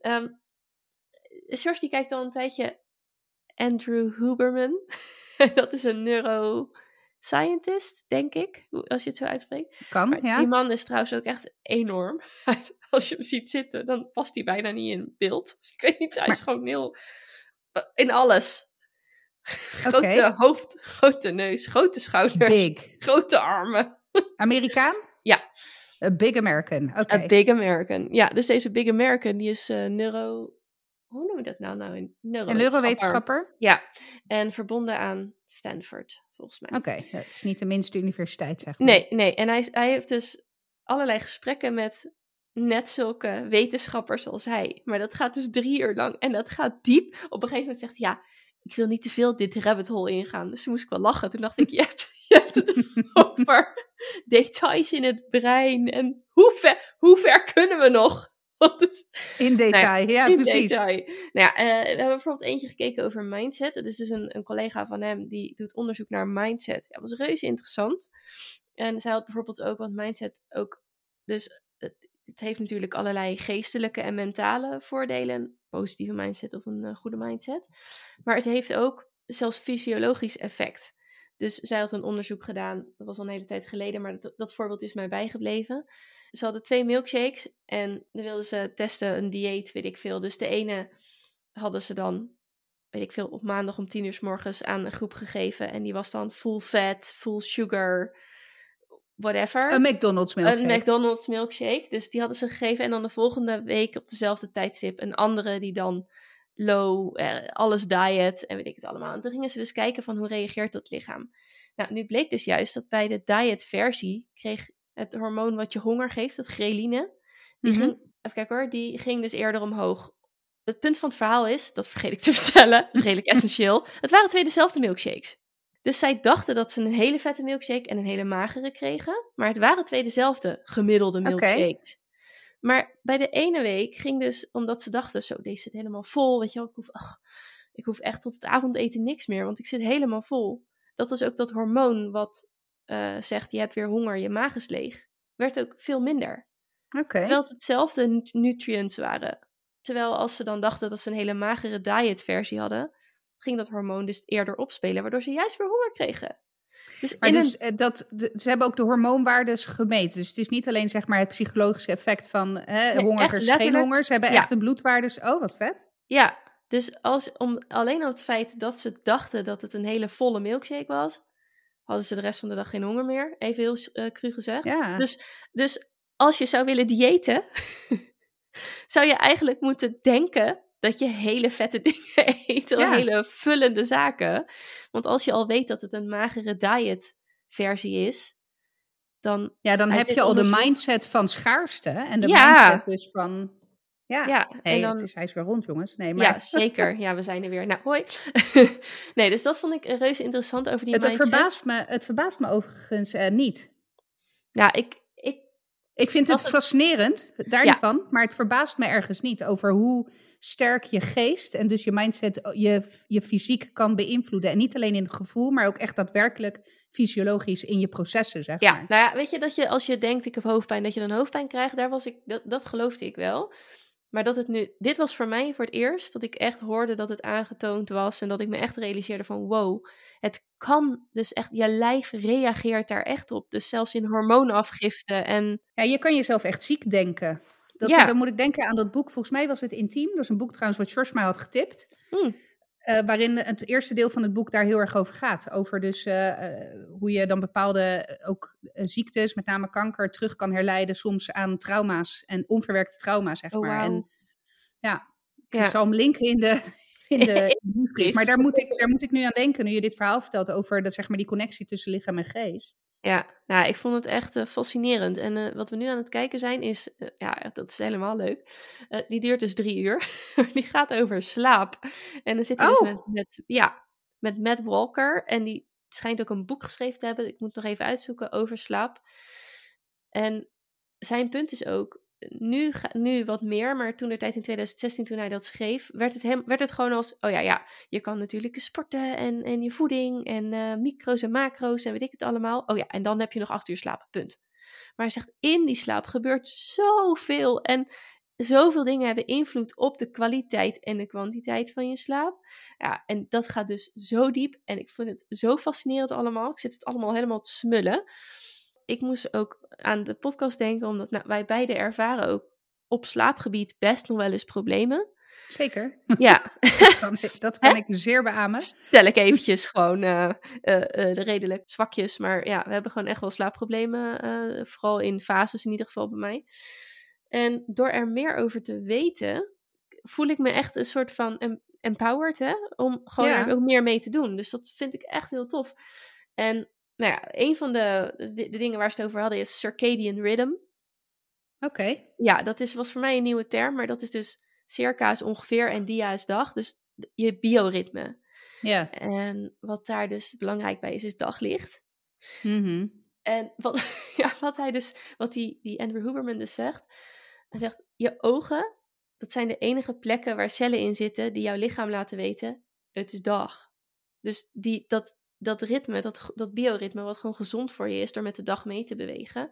Ehm George die kijkt al een tijdje Andrew Huberman. dat is een neuroscientist, denk ik, als je het zo uitspreekt. kan, Maar ja. Die man is trouwens ook echt enorm. Als je hem ziet zitten, dan past hij bijna niet in beeld. Dus ik weet niet, hij is gewoon heel... In alles. Grote hoofd, grote neus, grote schouders, Big. grote armen. Amerikaan? Ja. A big American, oké. A big American. Ja, dus deze big American, die is eh, neuro... Hoe noem je dat nou? nou een Een neurowetenschapper. neurowetenschapper? Ja, en verbonden aan Stanford, volgens mij. Oké, het is niet de minste universiteit, zeg maar. Nee, nee. En hij, hij heeft dus allerlei gesprekken met net zulke wetenschappers als hij. Maar dat gaat dus drie uur lang en dat gaat diep. Op een gegeven moment zegt hij, ja, ik wil niet te veel dit rabbit hole ingaan. Dus toen moest ik wel lachen. Toen dacht ik, je hebt, je hebt het over details in het brein. En hoe ver, hoe ver kunnen we nog? dus, in detail, nou ja, in precies. Detail. Nou ja, uh, we hebben bijvoorbeeld eentje gekeken over mindset. Dat is dus een, een collega van hem die doet onderzoek naar mindset. Ja, dat was reuze interessant. En zij had bijvoorbeeld ook, want mindset ook, dus het, het heeft natuurlijk allerlei geestelijke en mentale voordelen. Positieve mindset of een uh, goede mindset. Maar het heeft ook zelfs fysiologisch effect. Dus zij had een onderzoek gedaan, dat was al een hele tijd geleden, maar dat, dat voorbeeld is mij bijgebleven. Ze hadden twee milkshakes en dan wilden ze testen een dieet, weet ik veel. Dus de ene hadden ze dan, weet ik veel, op maandag om tien uur s morgens aan een groep gegeven. En die was dan full fat, full sugar, whatever. Een McDonald's milkshake. Een McDonald's milkshake. Dus die hadden ze gegeven. En dan de volgende week op dezelfde tijdstip een andere die dan low, eh, alles diet en weet ik het allemaal. En toen gingen ze dus kijken van hoe reageert dat lichaam. Nou, nu bleek dus juist dat bij de diet versie kreeg het hormoon wat je honger geeft, dat ghreline, die Mhm. ging, even kijken hoor, die ging dus eerder omhoog. Het punt van het verhaal is, dat vergeet ik te vertellen, dat is redelijk essentieel, het waren twee dezelfde milkshakes. Dus zij dachten dat ze een hele vette milkshake en een hele magere kregen, maar het waren twee dezelfde gemiddelde milkshakes. Maar bij de ene week ging dus, omdat ze dachten, zo, deze zit helemaal vol, weet je wel, ik hoef, ach, ik hoef echt tot het avondeten niks meer, want ik zit helemaal vol. Dat was ook dat hormoon wat eh, zegt, je hebt weer honger, je maag is leeg, werd ook veel minder. Oké. Terwijl het hetzelfde nu- nutrients waren. Terwijl als ze dan dachten dat ze een hele magere diet versie hadden, ging dat hormoon dus eerder opspelen, waardoor ze juist weer honger kregen. Dus Maar dus, een- eh, dat, ze hebben ook de hormoonwaardes gemeten. Dus het is niet alleen zeg maar, het psychologische effect van hè, Nee, geen honger. Ze hebben ja. echt de bloedwaardes. Oh, wat vet. Ja, dus als, om, alleen op het feit dat ze dachten dat het een hele volle milkshake was, hadden ze de rest van de dag geen honger meer. Even heel eh, cru gezegd. Ja. Dus, dus als je zou willen diëten, zou je eigenlijk moeten denken dat je hele vette dingen eet. Ja. Hele vullende zaken. Want als je al weet dat het een magere diet versie is, dan Ja, dan heb je al de mindset van schaarste. En de Ja. mindset dus van... Ja, ja, hey, en dan, het is, hij is weer rond, jongens. Nee, maar Ja, zeker. Ja, we zijn er weer. Nou, hoi. nee, dus dat vond ik reuze interessant over die het, mindset. verbaast me, het verbaast me overigens eh, niet. Ja, ik, ik, Ik vind het het- fascinerend, daar Ja. Maar het verbaast me ergens niet over hoe sterk je geest en dus je mindset je, je fysiek kan beïnvloeden. En niet alleen in het gevoel, maar ook echt daadwerkelijk fysiologisch in je processen, zeg ja, maar. nou ja, weet je dat je als je denkt ik heb hoofdpijn, dat je dan hoofdpijn krijgt, daar was ik, dat, dat geloofde ik wel. Maar dat het nu, dit was voor mij voor het eerst dat ik echt hoorde dat het aangetoond was en dat ik me echt realiseerde van wow, het kan dus echt, je lijf reageert daar echt op. Dus zelfs in hormoonafgifte en Ja, je kan jezelf echt ziek denken. Dat, Ja. Dan moet ik denken aan dat boek, volgens mij was het Intiem. Dat is een boek trouwens wat George mij had getipt. Hmm. Eh, waarin het eerste deel van het boek daar heel erg over gaat. Over dus eh, eh, hoe je dan bepaalde ook ziektes, met name kanker, terug kan herleiden soms aan trauma's en onverwerkte trauma, zeg Oh, maar. En ja, ik Ja. zal hem linken in de, in de. Maar daar moet, ik, daar moet ik nu aan denken, nu je dit verhaal vertelt over dat, zeg maar, die connectie tussen lichaam en geest. Ja, nou, ik vond het echt eh, fascinerend. En eh, wat we nu aan het kijken zijn is, eh, ja, dat is helemaal leuk. Die duurt dus drie uur. die gaat over slaap. En dan zit hij dus Oh. met, met, ja, met Matt Walker. En die schijnt ook een boek geschreven te hebben. Ik moet nog even uitzoeken over slaap. En zijn punt is ook, nu, nu wat meer, maar toen de tijd in 2016, toen hij dat schreef, werd het, hem, werd het gewoon als, oh ja, ja, je kan natuurlijk sporten en, en je voeding en eh, micro's en macro's en weet ik het allemaal. Oh ja, en dan heb je nog acht uur slapen, punt. Maar hij zegt, in die slaap gebeurt zoveel en zoveel dingen hebben invloed op de kwaliteit en de kwantiteit van je slaap. Ja, en dat gaat dus zo diep en ik vind het zo fascinerend allemaal. Ik zit het allemaal helemaal te smullen. Ik moest ook aan de podcast denken, omdat nou, wij beide ervaren ook op slaapgebied best nog wel eens problemen. Zeker. Ja, Dat kan, dat kan ik zeer beamen. stel ik eventjes gewoon de redelijk zwakjes. Maar ja, we hebben gewoon echt wel slaapproblemen. vooral in fases in ieder geval bij mij. En door er meer over te weten, voel ik me echt een soort van em- empowered, hè? Om gewoon Ja. er ook meer mee te doen. Dus dat vind ik echt heel tof. En nou ja, een van de, de, de dingen waar ze het over hadden is circadian rhythm. Oké. Ja, dat is, was voor mij een nieuwe term, maar dat is dus circa is ongeveer en dia is dag. Dus je bioritme. Ja. En wat daar dus belangrijk bij is, is daglicht. Mhm. En wat, ja, wat hij dus, wat die, die Andrew Huberman dus zegt, Hij zegt, je ogen, dat zijn de enige plekken waar cellen in zitten die jouw lichaam laten weten, het is dag. Dus die, dat, dat ritme, dat, dat bioritme, wat gewoon gezond voor je is door met de dag mee te bewegen.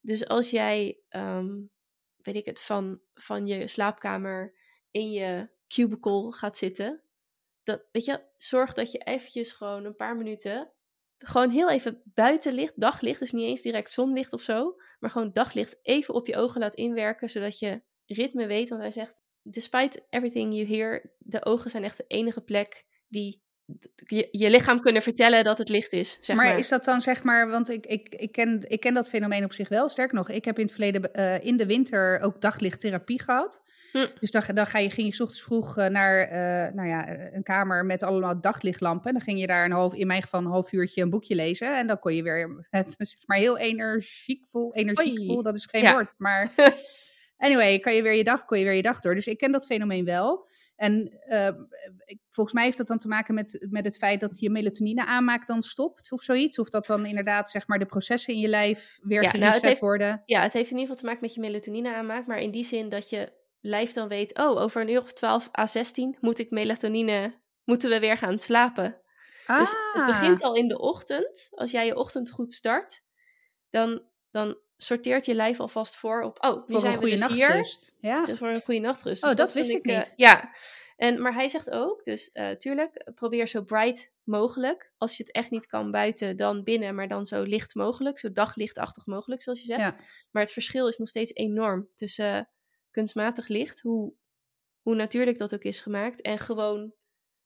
Dus als jij, ehm, weet ik het, van, van je slaapkamer in je cubicle gaat zitten, dat, weet je, zorg dat je eventjes gewoon een paar minuten gewoon heel even buitenlicht, daglicht, dus niet eens direct zonlicht of zo, maar gewoon daglicht even op je ogen laat inwerken, zodat je ritme weet. Want hij zegt, despite everything you hear, de ogen zijn echt de enige plek die je, je lichaam kunnen vertellen dat het licht is. Zeg maar, maar, is dat dan zeg maar, want ik, ik, ik, ken, ik ken dat fenomeen op zich wel. Sterker nog, ik heb in het verleden uh, in de winter ook daglichttherapie gehad. Hm. Dus dan, dan ga je, ging je s ochtends vroeg uh, naar uh, nou ja, een kamer met allemaal daglichtlampen. Dan ging je daar een half, in mijn geval een half uurtje een boekje lezen. En dan kon je weer het, zeg maar heel energiekvol, energiekvol, dat is geen ja. woord, maar... Anyway, kan je weer je dag, kon je weer je dag door. Dus ik ken dat fenomeen wel. En uh, volgens mij heeft dat dan te maken met, met het feit dat je melatonine aanmaak dan stopt of zoiets. Of dat dan inderdaad zeg maar de processen in je lijf weer ja, nou, heeft, worden. Ja, het heeft in ieder geval te maken met je melatonine aanmaak. Maar in die zin dat je lijf dan weet, oh, over een uur of 12 à 16 moet ik melatonine, moeten we weer gaan slapen. Ah. Dus het begint al in de ochtend. Als jij je ochtend goed start, dan, dan sorteert je lijf alvast voor op, oh, nu voor zijn een goede we dus nachtrust. hier. Ja. Dus voor een goede nachtrust. Oh, dus dat, dat, wist ik niet. Uh, ja, en, maar hij zegt ook, dus uh, tuurlijk, probeer zo bright mogelijk. Als je het echt niet kan buiten, dan binnen, maar dan zo licht mogelijk. Zo daglichtachtig mogelijk, zoals je zegt. Ja. Maar het verschil is nog steeds enorm tussen uh, kunstmatig licht, hoe, hoe natuurlijk dat ook is gemaakt, en gewoon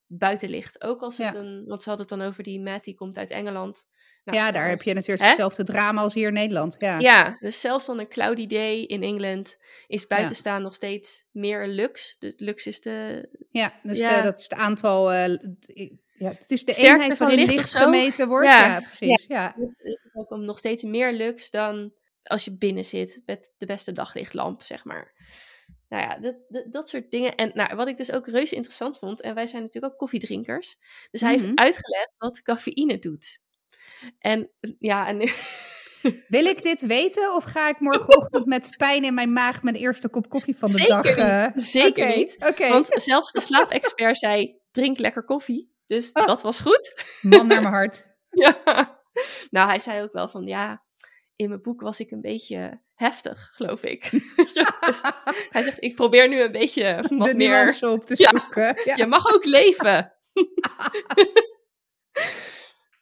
buitenlicht. Ook als het een, want ze hadden het dan over die Matt, die komt uit Engeland. Nou, ja, daar heb je natuurlijk hè? hetzelfde drama als hier in Nederland. Ja. ja, dus zelfs dan een cloudy day in Engeland is buitenstaan ja. nog steeds meer lux. Dus lux is de... Ja, dus ja. De, dat is het aantal... Uh, ja, het is de Sterkte eenheid van licht, licht gemeten wordt. Ja, precies. Ja. Dus het is ook om nog steeds meer lux dan als je binnen zit met de beste daglichtlamp, zeg maar. Nou ja, dat, dat, dat, soort dingen. En nou, wat ik dus ook reuze interessant vond, en wij zijn natuurlijk ook koffiedrinkers. Dus hij mm -hmm. heeft uitgelegd wat cafeïne doet. En ja, en. Wil ik dit weten of ga ik morgenochtend met pijn in mijn maag mijn eerste kop koffie van de Zeker dag? Uh... Niet. Zeker okay. niet. Okay. Want zelfs de slaapexpert zei: drink lekker koffie. Dus oh. dat was goed. Man naar mijn hart. ja. Nou, hij zei ook wel van ja, in mijn boek was ik een beetje heftig, geloof ik. dus hij zegt: ik probeer nu een beetje wat de meer. op te zoeken. Ja, ja. Je mag ook leven.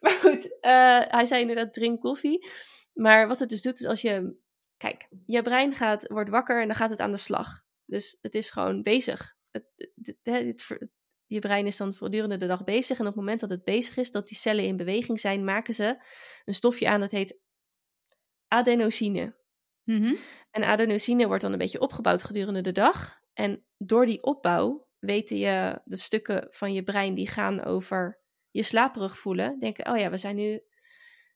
Maar goed, uh, hij zei inderdaad drink koffie. Maar wat het dus doet is als je... Kijk, je brein gaat, wordt wakker en dan gaat het aan de slag. Dus het is gewoon bezig. Het, het, het, je brein is dan voortdurende de dag bezig. En op het moment dat het bezig is, dat die cellen in beweging zijn, maken ze een stofje aan dat heet adenosine. Mm -hmm. En adenosine wordt dan een beetje opgebouwd gedurende de dag. En door die opbouw weten je de stukken van je brein die gaan over je slaperig voelen, denken, oh ja, we zijn nu,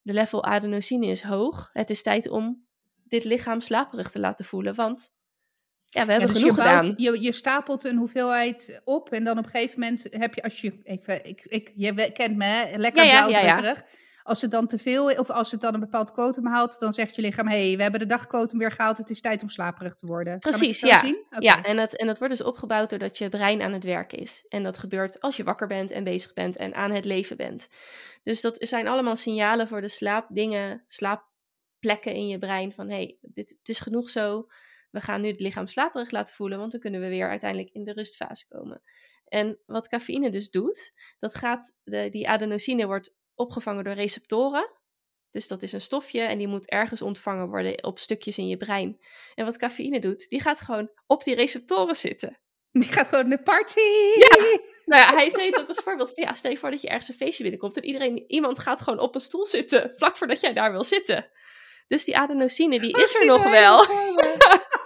de level adenosine is hoog. Het is tijd om dit lichaam slaperig te laten voelen, want ja, we hebben ja, dus genoeg je bouwt, gedaan. Je, je stapelt een hoeveelheid op en dan op een gegeven moment heb je, als je even, ik, ik, je kent me, hè? lekker ja, ja, blauwdrukkerig. Ja, als het dan te veel, of als het dan een bepaald quotum haalt, dan zegt je lichaam: hé, hey, we hebben de dagquotum weer gehaald, het is tijd om slaperig te worden. Precies, ja. Okay. Ja, en dat, en dat wordt dus opgebouwd doordat je brein aan het werk is. En dat gebeurt als je wakker bent en bezig bent en aan het leven bent. Dus dat zijn allemaal signalen voor de slaapdingen, slaapplekken in je brein van: hé, hey, dit, het is genoeg zo. We gaan nu het lichaam slaperig laten voelen, want dan kunnen we weer uiteindelijk in de rustfase komen. En wat cafeïne dus doet, dat gaat, de, die adenosine wordt opgevangen door receptoren. Dus dat is een stofje en die moet ergens ontvangen worden op stukjes in je brein. En wat cafeïne doet, die gaat gewoon op die receptoren zitten. Die gaat gewoon de party! Ja! Nou ja, hij zei het ook als voorbeeld van, ja, stel je voor dat je ergens een feestje binnenkomt en iedereen, iemand gaat gewoon op een stoel zitten, vlak voordat jij daar wil zitten. Dus die adenosine, die oh, is er nog wel.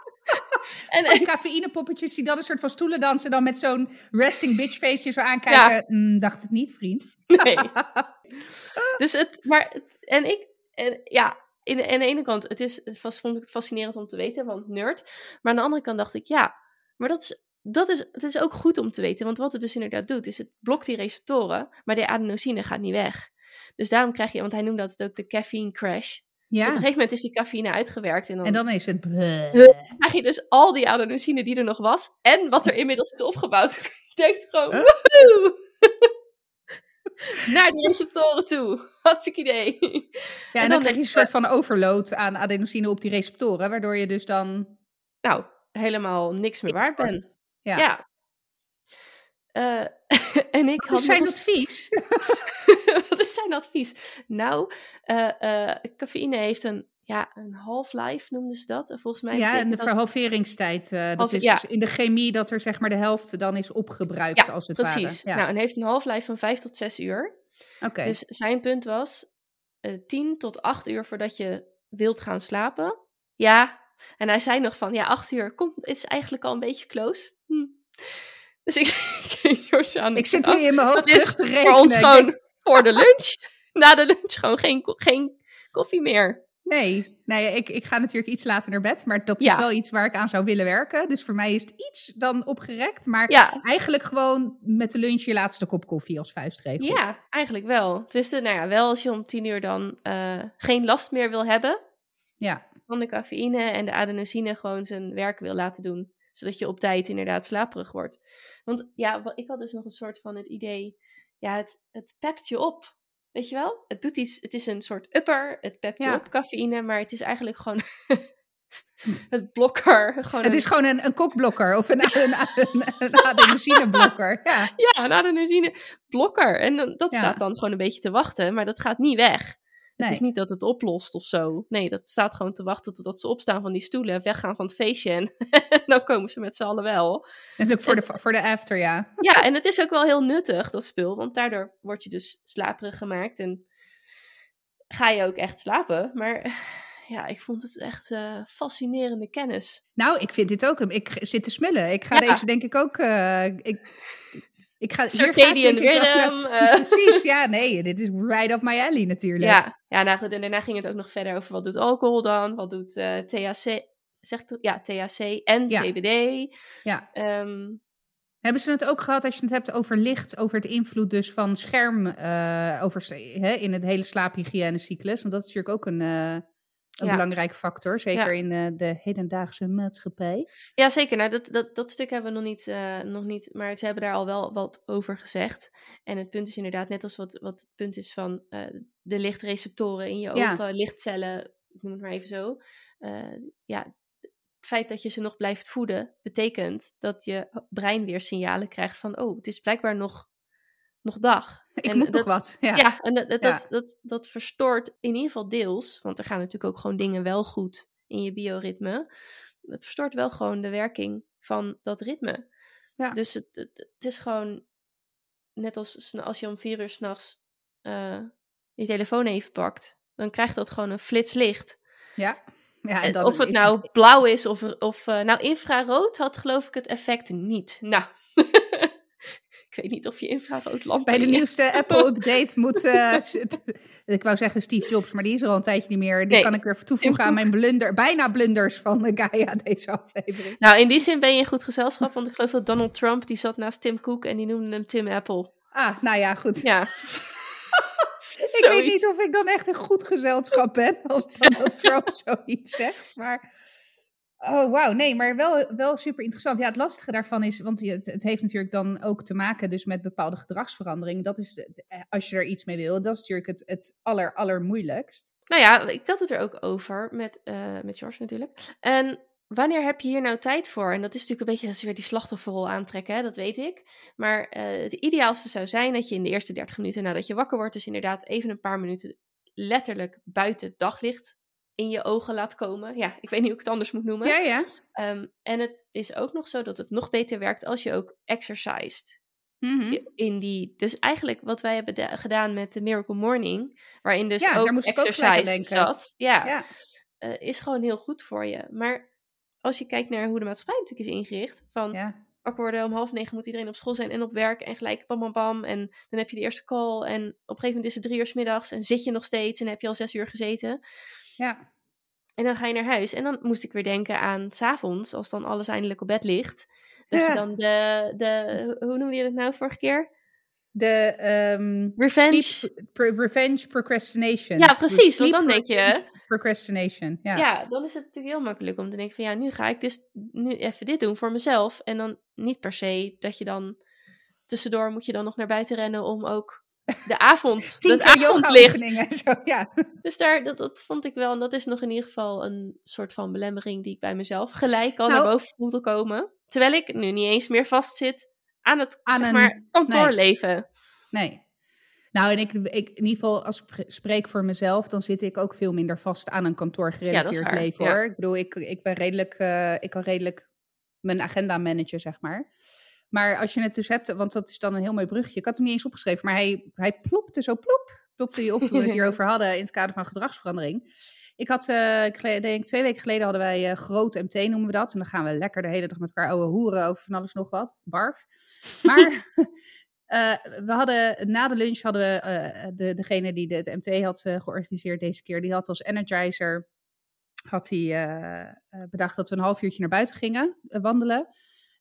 en, en cafeïnepoppetjes die dan een soort van stoelen dansen, dan met zo'n resting bitch feestje zo aankijken. Ja. Mm, dacht het niet, vriend. Nee. dus het, maar, en ik, en ja, in, aan de ene kant, het is, was, vond ik het fascinerend om te weten, want nerd. Maar aan de andere kant dacht ik, ja, maar dat is, dat is, het is ook goed om te weten. Want wat het dus inderdaad doet, is het blokt die receptoren, maar de adenosine gaat niet weg. Dus daarom krijg je, want hij noemde dat het ook de caffeine crash. Dus op Ja, een gegeven moment is die cafeïne uitgewerkt. En dan, en dan is het... krijg je dus al die adenosine die er nog was. En wat er inmiddels is opgebouwd. Je denkt gewoon, Huh? Naar de receptoren toe. Hartstikke idee. Ja, en dan, dan krijg je een soort van overload aan adenosine op die receptoren, waardoor je dus dan... Nou, helemaal niks meer waard ben. Ja. Ja. Eh, en ik Wat had is zijn nog advies? Wat is zijn advies? Nou, eh, eh, cafeïne heeft een, ja, een half-life, noemden ze dat. En volgens mij Ja, en de dat- verhalveringstijd. eh dat Half- is ja. dus in de chemie dat er zeg maar de helft dan is opgebruikt, Ja, als het precies. ware. Nou, en heeft een half-life van 5 tot 6 uur. Oké. Dus zijn punt was eh 10 tot 8 uur voordat je wilt gaan slapen. Ja, en hij zei nog van, ja, 8 uur komt, is eigenlijk al een beetje close. Hm. Dus ik keek Josje aan. Ik zit nu in mijn hoofd dat terug is te rekenen. voor ons gewoon voor de lunch. Na de lunch gewoon geen, geen koffie meer. Nee, nee ik, ik ga natuurlijk iets later naar bed, maar dat is wel iets waar ik aan zou willen werken. Dus voor mij is het iets dan opgerekt, maar Ja, eigenlijk gewoon met de lunch je laatste kop koffie als vuistregel. ja eigenlijk wel. Tenminste, nou ja, wel als je om 10 uur dan eh, geen last meer wil hebben Ja. van de cafeïne en de adenosine gewoon zijn werk wil laten doen. Zodat je op tijd inderdaad slaperig wordt. Want ja, ik had dus nog een soort van het idee, ja, het, het pept je op. Weet je wel? Het doet iets, het is een soort upper, het pept Ja. op, cafeïne, maar het is eigenlijk gewoon het blokker. Gewoon Het een- is gewoon een, een kokblokker of een, een, een, een adenosineblokker. Ja. Ja, een adenosine blokker. En dan- dat Ja. staat dan gewoon een beetje te wachten, maar dat gaat niet weg. Nee. Het is niet dat het oplost of zo. Nee, dat staat gewoon te wachten totdat ze opstaan van die stoelen, weggaan van het feestje en dan komen ze met z'n allen wel. En ook voor de, voor de after, ja. Ja, en het is ook wel heel nuttig, dat spul, want daardoor word je dus slaperig gemaakt en ga je ook echt slapen. Maar ja, ik vond het echt eh, fascinerende kennis. Nou, ik vind dit ook. Ik zit te smullen. Ik ga Ja. deze denk ik ook. eh, ik, ik ga, hier ik Circadian ik ja, rhythm. eh, Precies, ja, nee, dit is right up my alley natuurlijk. Ja, ja nou goed, en daarna ging het ook nog verder over wat doet alcohol dan, wat doet eh, THC, zeg ik dat? Ja, THC en Ja. CBD. Ja. Ehm, Hebben ze het ook gehad als je het hebt over licht, over het invloed dus van scherm eh, over, hè, in het hele slaaphygiënecyclus? Want dat is natuurlijk ook een, een Ja. belangrijke factor, zeker Ja. in eh, de hedendaagse maatschappij. ja, zeker. Nou, dat, dat, dat stuk hebben we nog niet, eh, nog niet, maar ze hebben daar al wel wat over gezegd. En het punt is inderdaad, net als wat, wat het punt is van eh, de lichtreceptoren in je Ja. ogen, lichtcellen, ik noem het maar even zo. Ja, het feit dat je ze nog blijft voeden, betekent dat je brein weer signalen krijgt van, oh, het is blijkbaar nog, nog dag. Ik En moet nog wat. Ja. Ja, en dat, dat, Ja. Dat, dat, dat verstoort in ieder geval deels, want er gaan natuurlijk ook gewoon dingen wel goed in je bioritme. Het verstoort wel gewoon de werking van dat ritme. Ja. Dus het, het, het is gewoon net als als je om vier uur s'nachts eh je telefoon even pakt, dan krijgt dat gewoon een flits licht. ja. ja en dan, of het nou blauw is of, of eh, nou infrarood had geloof ik het effect niet. Nou, ik weet niet of je infraroodlamp Bij de nieuwste Apple-update moet... eh, ik wou zeggen Steve Jobs, maar die is er al een tijdje niet meer. Die Nee, kan ik weer toevoegen aan mijn blunder, bijna blunders van de Gaia deze aflevering. Nou, in die zin ben je in goed gezelschap, want ik geloof dat Donald Trump, die zat naast Tim Cook en die noemde hem Tim Apple. Ah, nou ja, goed. Ja. ik weet niet of ik dan echt een goed gezelschap ben als Donald Trump zoiets zegt. Maar, oh wauw, nee, maar wel, wel super interessant. Ja, het lastige daarvan is, want het, het heeft natuurlijk dan ook te maken dus met bepaalde gedragsverandering. Dat is, eh, als je er iets mee wil, dat is natuurlijk het, het aller, allermoeilijkst. Nou ja, ik had het er ook over met, eh met George natuurlijk. En wanneer heb je hier nou tijd voor? En dat is natuurlijk een beetje, dat is weer die slachtofferrol aantrekken, hè, dat weet ik. Maar eh het ideaalste zou zijn dat je in de eerste 30 minuten nadat je wakker wordt, dus inderdaad even een paar minuten letterlijk buiten daglicht in je ogen laat komen. Ja, ik weet niet hoe ik het anders moet noemen. Ja, ja. Ehm, en het is ook nog zo dat het nog beter werkt als je ook exercised. Mhm. In die, dus eigenlijk wat wij hebben gedaan met de Miracle Morning, waarin dus Ja, daar ook ook exercise denken. zat, ja, Ja. eh, is gewoon heel goed voor je. Maar als je kijkt naar hoe de maatschappij natuurlijk is ingericht, van ja. wakker worden om half negen moet iedereen op school zijn en op werk en gelijk bam bam bam en dan heb je de eerste call en op een gegeven moment is het drie uur 's middags en zit je nog steeds en heb je al zes uur gezeten. Ja. En dan ga je naar huis. En dan moest ik weer denken aan s'avonds, als dan alles eindelijk op bed ligt. Dat Ja. je dan de, de, hoe noemde je dat nou vorige keer? De ehm, Revenge. sleep- pre- revenge procrastination. Ja, precies, want dan denk je- procrastination. Ja. ja, dan is het natuurlijk heel makkelijk om te denken van ja, nu ga ik dus nu even dit doen voor mezelf. En dan niet per se dat je dan tussendoor moet je dan nog naar buiten rennen om ook de avond, het avondlicht. Zo, ja. Dus daar, dat, dat vond ik wel, en dat is nog in ieder geval een soort van belemmering die ik bij mezelf gelijk al Nou- naar boven voelde komen. Terwijl ik nu niet eens meer vastzit aan het Aan zeg een- maar, kantoorleven. Nee. Nou, en ik, ik in ieder geval, als ik spre- spreek voor mezelf, dan zit ik ook veel minder vast aan een kantoorgerelateerd waar, leven ja. hoor. Ik bedoel, ik, ik ben redelijk, eh, ik kan redelijk mijn agenda managen, zeg maar. Maar als je het dus hebt, want dat is dan een heel mooi brugje. Ik had hem niet eens opgeschreven, maar hij, hij plopte zo plop. Plopte je op toen we het hierover hadden in het kader van gedragsverandering. Ik had, eh, ik denk twee weken geleden hadden wij eh, groot MT noemen we dat. En dan gaan we lekker de hele dag met elkaar ouwe hoeren over van alles nog wat. Barf. Maar eh, we hadden na de lunch hadden we de, degene die de, het MT had georganiseerd deze keer, die had als energizer had hij bedacht dat we een half uurtje naar buiten gingen wandelen.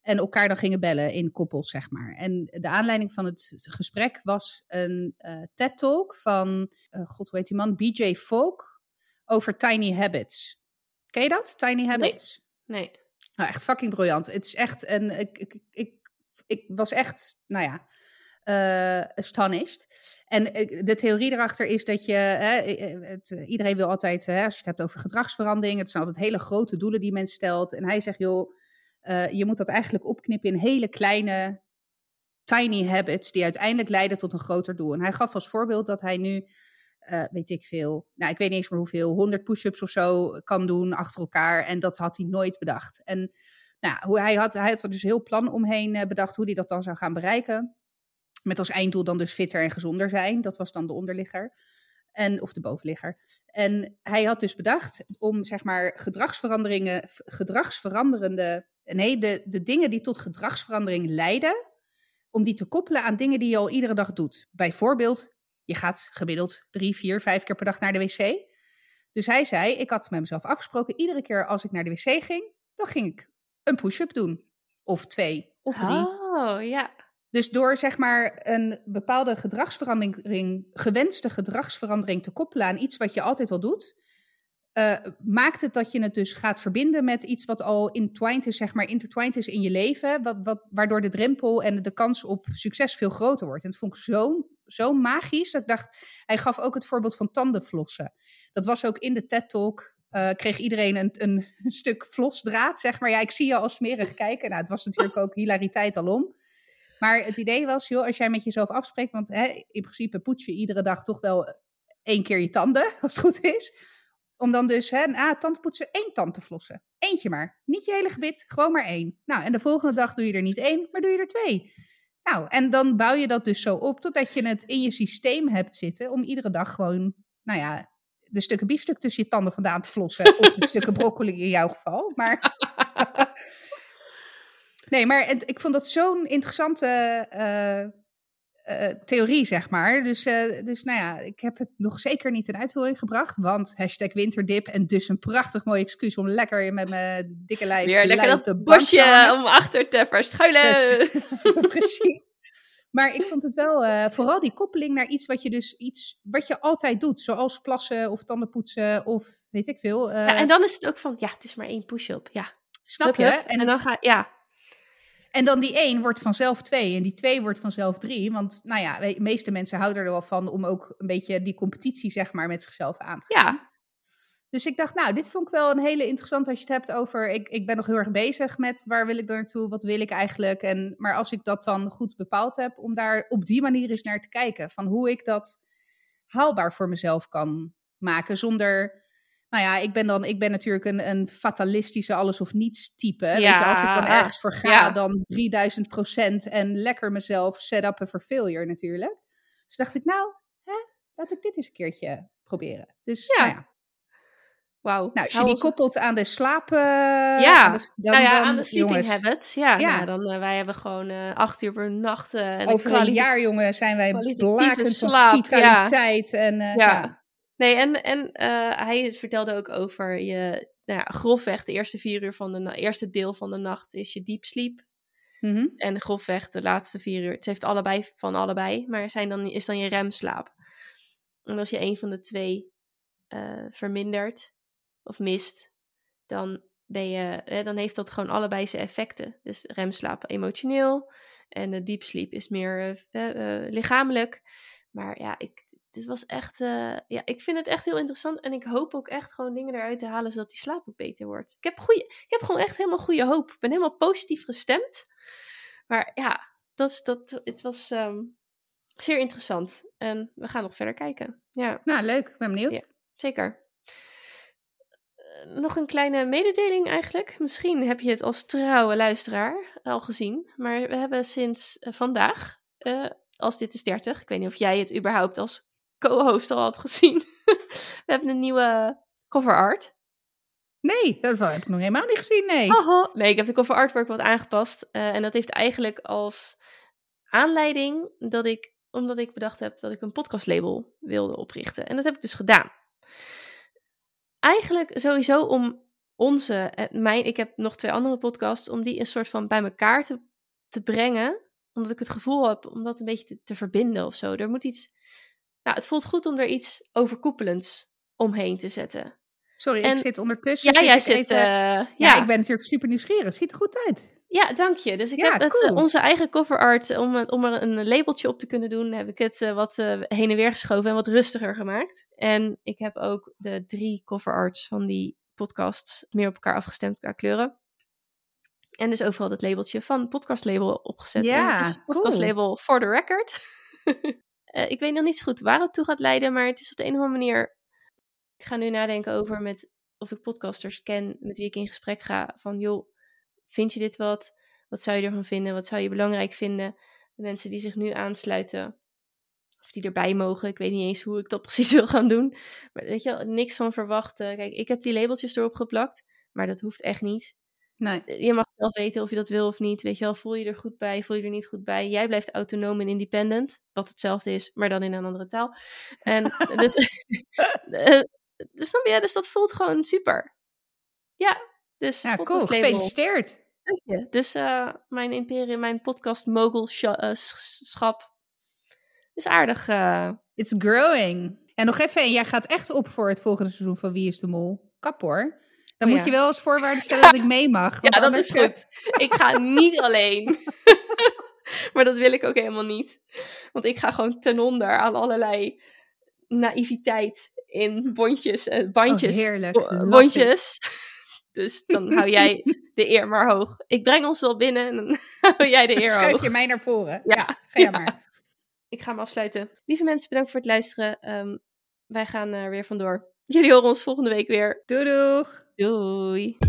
En elkaar dan gingen bellen in koppels, zeg maar. En de aanleiding van het gesprek was een eh TED-talk van, eh, god, hoe heet die man? BJ Fogg over tiny habits. Ken je dat? Tiny habits? Nee. Nou, echt fucking briljant. Het is echt een. Ik, ik, ik, ik was echt, nou ja, eh astonished. En de theorie erachter is dat je. Hè, het, iedereen wil altijd, hè, als je het hebt over gedragsverandering, het zijn altijd hele grote doelen die men stelt. En hij zegt, joh, eh, je moet dat eigenlijk opknippen in hele kleine. Tiny habits die uiteindelijk leiden tot een groter doel. En hij gaf als voorbeeld dat hij nu eh, weet ik veel, nou ik weet niet eens meer hoeveel, 100 push-ups of zo kan doen achter elkaar. En dat had hij nooit bedacht. En nou, hoe hij, had, hij had er dus heel plan omheen eh, bedacht hoe hij dat dan zou gaan bereiken. Met als einddoel dan dus fitter en gezonder zijn. Dat was dan de onderligger. En, of de bovenligger. En hij had dus bedacht om zeg maar gedragsveranderingen, gedragsveranderende, nee, de, de dingen die tot gedragsverandering leiden, om die te koppelen aan dingen die je al iedere dag doet. Bijvoorbeeld je gaat gemiddeld drie, vier, vijf keer per dag naar de wc. Dus hij zei, ik had met mezelf afgesproken, iedere keer als ik naar de wc ging, dan ging ik een push-up doen. Of twee, of drie. Oh, ja. Dus door zeg maar een bepaalde gedragsverandering, gewenste gedragsverandering te koppelen aan iets wat je altijd al doet, eh, maakt het dat je het dus gaat verbinden met iets wat al entwined is, zeg maar intertwined is in je leven, wat, wat, waardoor de drempel en de kans op succes veel groter wordt. En dat vond ik zo, zo magisch dat ik dacht, hij gaf ook het voorbeeld van tandenflossen. Dat was ook in de TED-talk, eh, kreeg iedereen een, een, stuk flosdraad, zeg maar. Ja, ik zie je al smerig kijken. Nou, het was natuurlijk ook hilariteit alom. Maar het idee was, joh, als jij met jezelf afspreekt, want hè, in principe poets je iedere dag toch wel één keer je tanden, als het goed is. Om dan dus, hè, na tandenpoetsen, één tand te flossen. Eentje maar. Niet je hele gebit, gewoon maar één. Nou, en de volgende dag doe je er niet één, maar doe je er twee. Nou, en dan bouw je dat dus zo op totdat je het in je systeem hebt zitten om iedere dag gewoon, nou ja, de stukken biefstuk tussen je tanden vandaan te flossen. Of de stukken broccoli in jouw geval. Maar. nee, maar het, ik vond dat zo'n interessante eh, eh, theorie, zeg maar. Dus, eh, dus nou ja, ik heb het nog zeker niet in uitvoering gebracht. Want hashtag winterdip en dus een prachtig mooi excuus om lekker met mijn dikke lijf Weer lekker dat de bank te bosje om achter te verschuilen. Dus- Precies. Maar ik vond het wel, eh, vooral die koppeling naar iets wat je dus iets wat je altijd doet, zoals plassen of tandenpoetsen of weet ik veel. eh, Ja, en dan is het ook van, ja, het is maar één push-up. Ja, snap hup, je? hup. En, En dan ga ja. En dan die één wordt vanzelf twee en die twee wordt vanzelf drie. Want nou ja, de meeste mensen houden er wel van om ook een beetje die competitie zeg maar met zichzelf aan te gaan. Ja, Dus ik dacht, nou, dit vond ik wel een hele interessante als je het hebt over... Ik, ik ben nog heel erg bezig met waar wil ik naartoe, wat wil ik eigenlijk. En, maar als ik dat dan goed bepaald heb, om daar op die manier eens naar te kijken. Van hoe ik dat haalbaar voor mezelf kan maken zonder... Nou ja, ik ben dan, ik ben natuurlijk een, een fatalistische alles of niets type. Weet je, als ik dan Ja, ergens voor ga, ja. dan 3000 procent en lekker mezelf set upen for failure natuurlijk. Dus dacht ik, nou, hè, laat ik dit eens een keertje proberen. Dus Ja. nou ja, wauw. nou, als je die koppelt aan de slaap... eh, Ja, aan de, dan, nou ja, dan, aan de sleeping jongens, habits. Ja, Ja. Nou, dan, eh, wij hebben gewoon eh, acht uur per nacht. en Over een jaar, jongen, zijn wij blakend slaap, van vitaliteit. En, Ja. Nee, en, en eh, hij vertelde ook over je, nou ja, grofweg de eerste vier uur van de na- eerste deel van de nacht is je deep sleep. Mhm. En grofweg de laatste vier uur. Het heeft allebei van allebei, maar zijn dan, is dan je remslaap. En als je een van de twee eh, vermindert of mist, dan, ben je, eh, dan heeft dat gewoon allebei zijn effecten. Dus remslaap emotioneel en de deep sleep is meer lichamelijk. Maar ja, ik, dit was echt, eh, ja, ik vind het echt heel interessant. En ik hoop ook echt gewoon dingen eruit te halen zodat die slaap ook beter wordt. Ik heb, goeie, ik heb gewoon echt helemaal goede hoop. Ik ben helemaal positief gestemd. Maar ja, dat, dat, het was ehm, zeer interessant. En we gaan nog verder kijken. Ja, Nou, leuk. Ik ben benieuwd. Ja. zeker. Eh, Nog een kleine mededeling eigenlijk. Misschien heb je het als trouwe luisteraar al gezien. Maar we hebben sinds eh, vandaag, als dit is 30, ik weet niet of jij het überhaupt als co-host al had gezien. we hebben een nieuwe cover art. Nee, dat heb ik nog helemaal niet gezien, nee. Nee, ik heb de cover artwork wat aangepast. eh, en dat heeft eigenlijk als aanleiding dat ik, omdat ik bedacht heb dat ik een podcastlabel wilde oprichten. En dat heb ik dus gedaan. Eigenlijk sowieso om onze, eh, mijn, ik heb nog twee andere podcasts, om die een soort van bij elkaar te, te brengen. Omdat ik het gevoel heb om dat een beetje te, te verbinden of zo. Er moet iets, nou, het voelt goed om er iets overkoepelends omheen te zetten. Sorry, en- ik zit ondertussen. Ja, zit jij zit. even- eh, ja, ja, ik ben natuurlijk super nieuwsgierig. Ziet er goed uit. Ja, dank je. Dus ik Ja, heb het, eh, cool. onze eigen cover art, om, om er een labeltje op te kunnen doen, heb ik het eh, wat heen en weer geschoven en wat rustiger gemaakt. En ik heb ook de drie cover arts van die podcasts meer op elkaar afgestemd qua kleuren. En dus overal dat labeltje van podcastlabel opgezet. Ja, is podcastlabel for the record. Eh, ik weet nog niet zo goed waar het toe gaat leiden, maar het is op de een of andere manier... Ik ga nu nadenken over met, of ik podcasters ken met wie ik in gesprek ga. Van joh, vind je dit wat? Wat zou je ervan vinden? Wat zou je belangrijk vinden? De mensen die zich nu aansluiten, of die erbij mogen. Ik weet niet eens hoe ik dat precies wil gaan doen. Maar weet je niks van verwachten. Kijk, ik heb die labeltjes erop geplakt, maar dat hoeft echt niet. Nee. Je mag zelf weten of je dat wil of niet. Weet je wel, voel je er goed bij, voel je er niet goed bij. Jij blijft autonoom en independent, wat hetzelfde is, maar dan in een andere taal. En dus, eh, dus, snap je? dus dat voelt gewoon super. Ja, dus Ja, cool. Gefeliciteerd. Dank je. Dus eh, mijn imperium, mijn podcast mogulschap is aardig. eh, It's growing. En nog even, en jij gaat echt op voor het volgende seizoen van Wie is de Mol? Kap hoor. Dan Oh, moet ja. je wel als voorwaarde stellen dat ik mee mag. ja, dat is goed. Ik ga niet alleen. maar dat wil ik ook helemaal niet. Want ik ga gewoon ten onder aan allerlei naïviteit in bondjes, eh, Oh, bandjes, heerlijk. bo- Love bondjes. Dus dan hou jij de eer maar hoog. Ik breng ons wel binnen en dan hou jij de eer Schuif hoog. je mij naar voren. Ja, Ja, ga jij ja. maar. Ik ga hem afsluiten. Lieve mensen, bedankt voor het luisteren. Ehm, wij gaan er weer vandoor. Jullie horen ons volgende week weer. Doei doeg. Doei.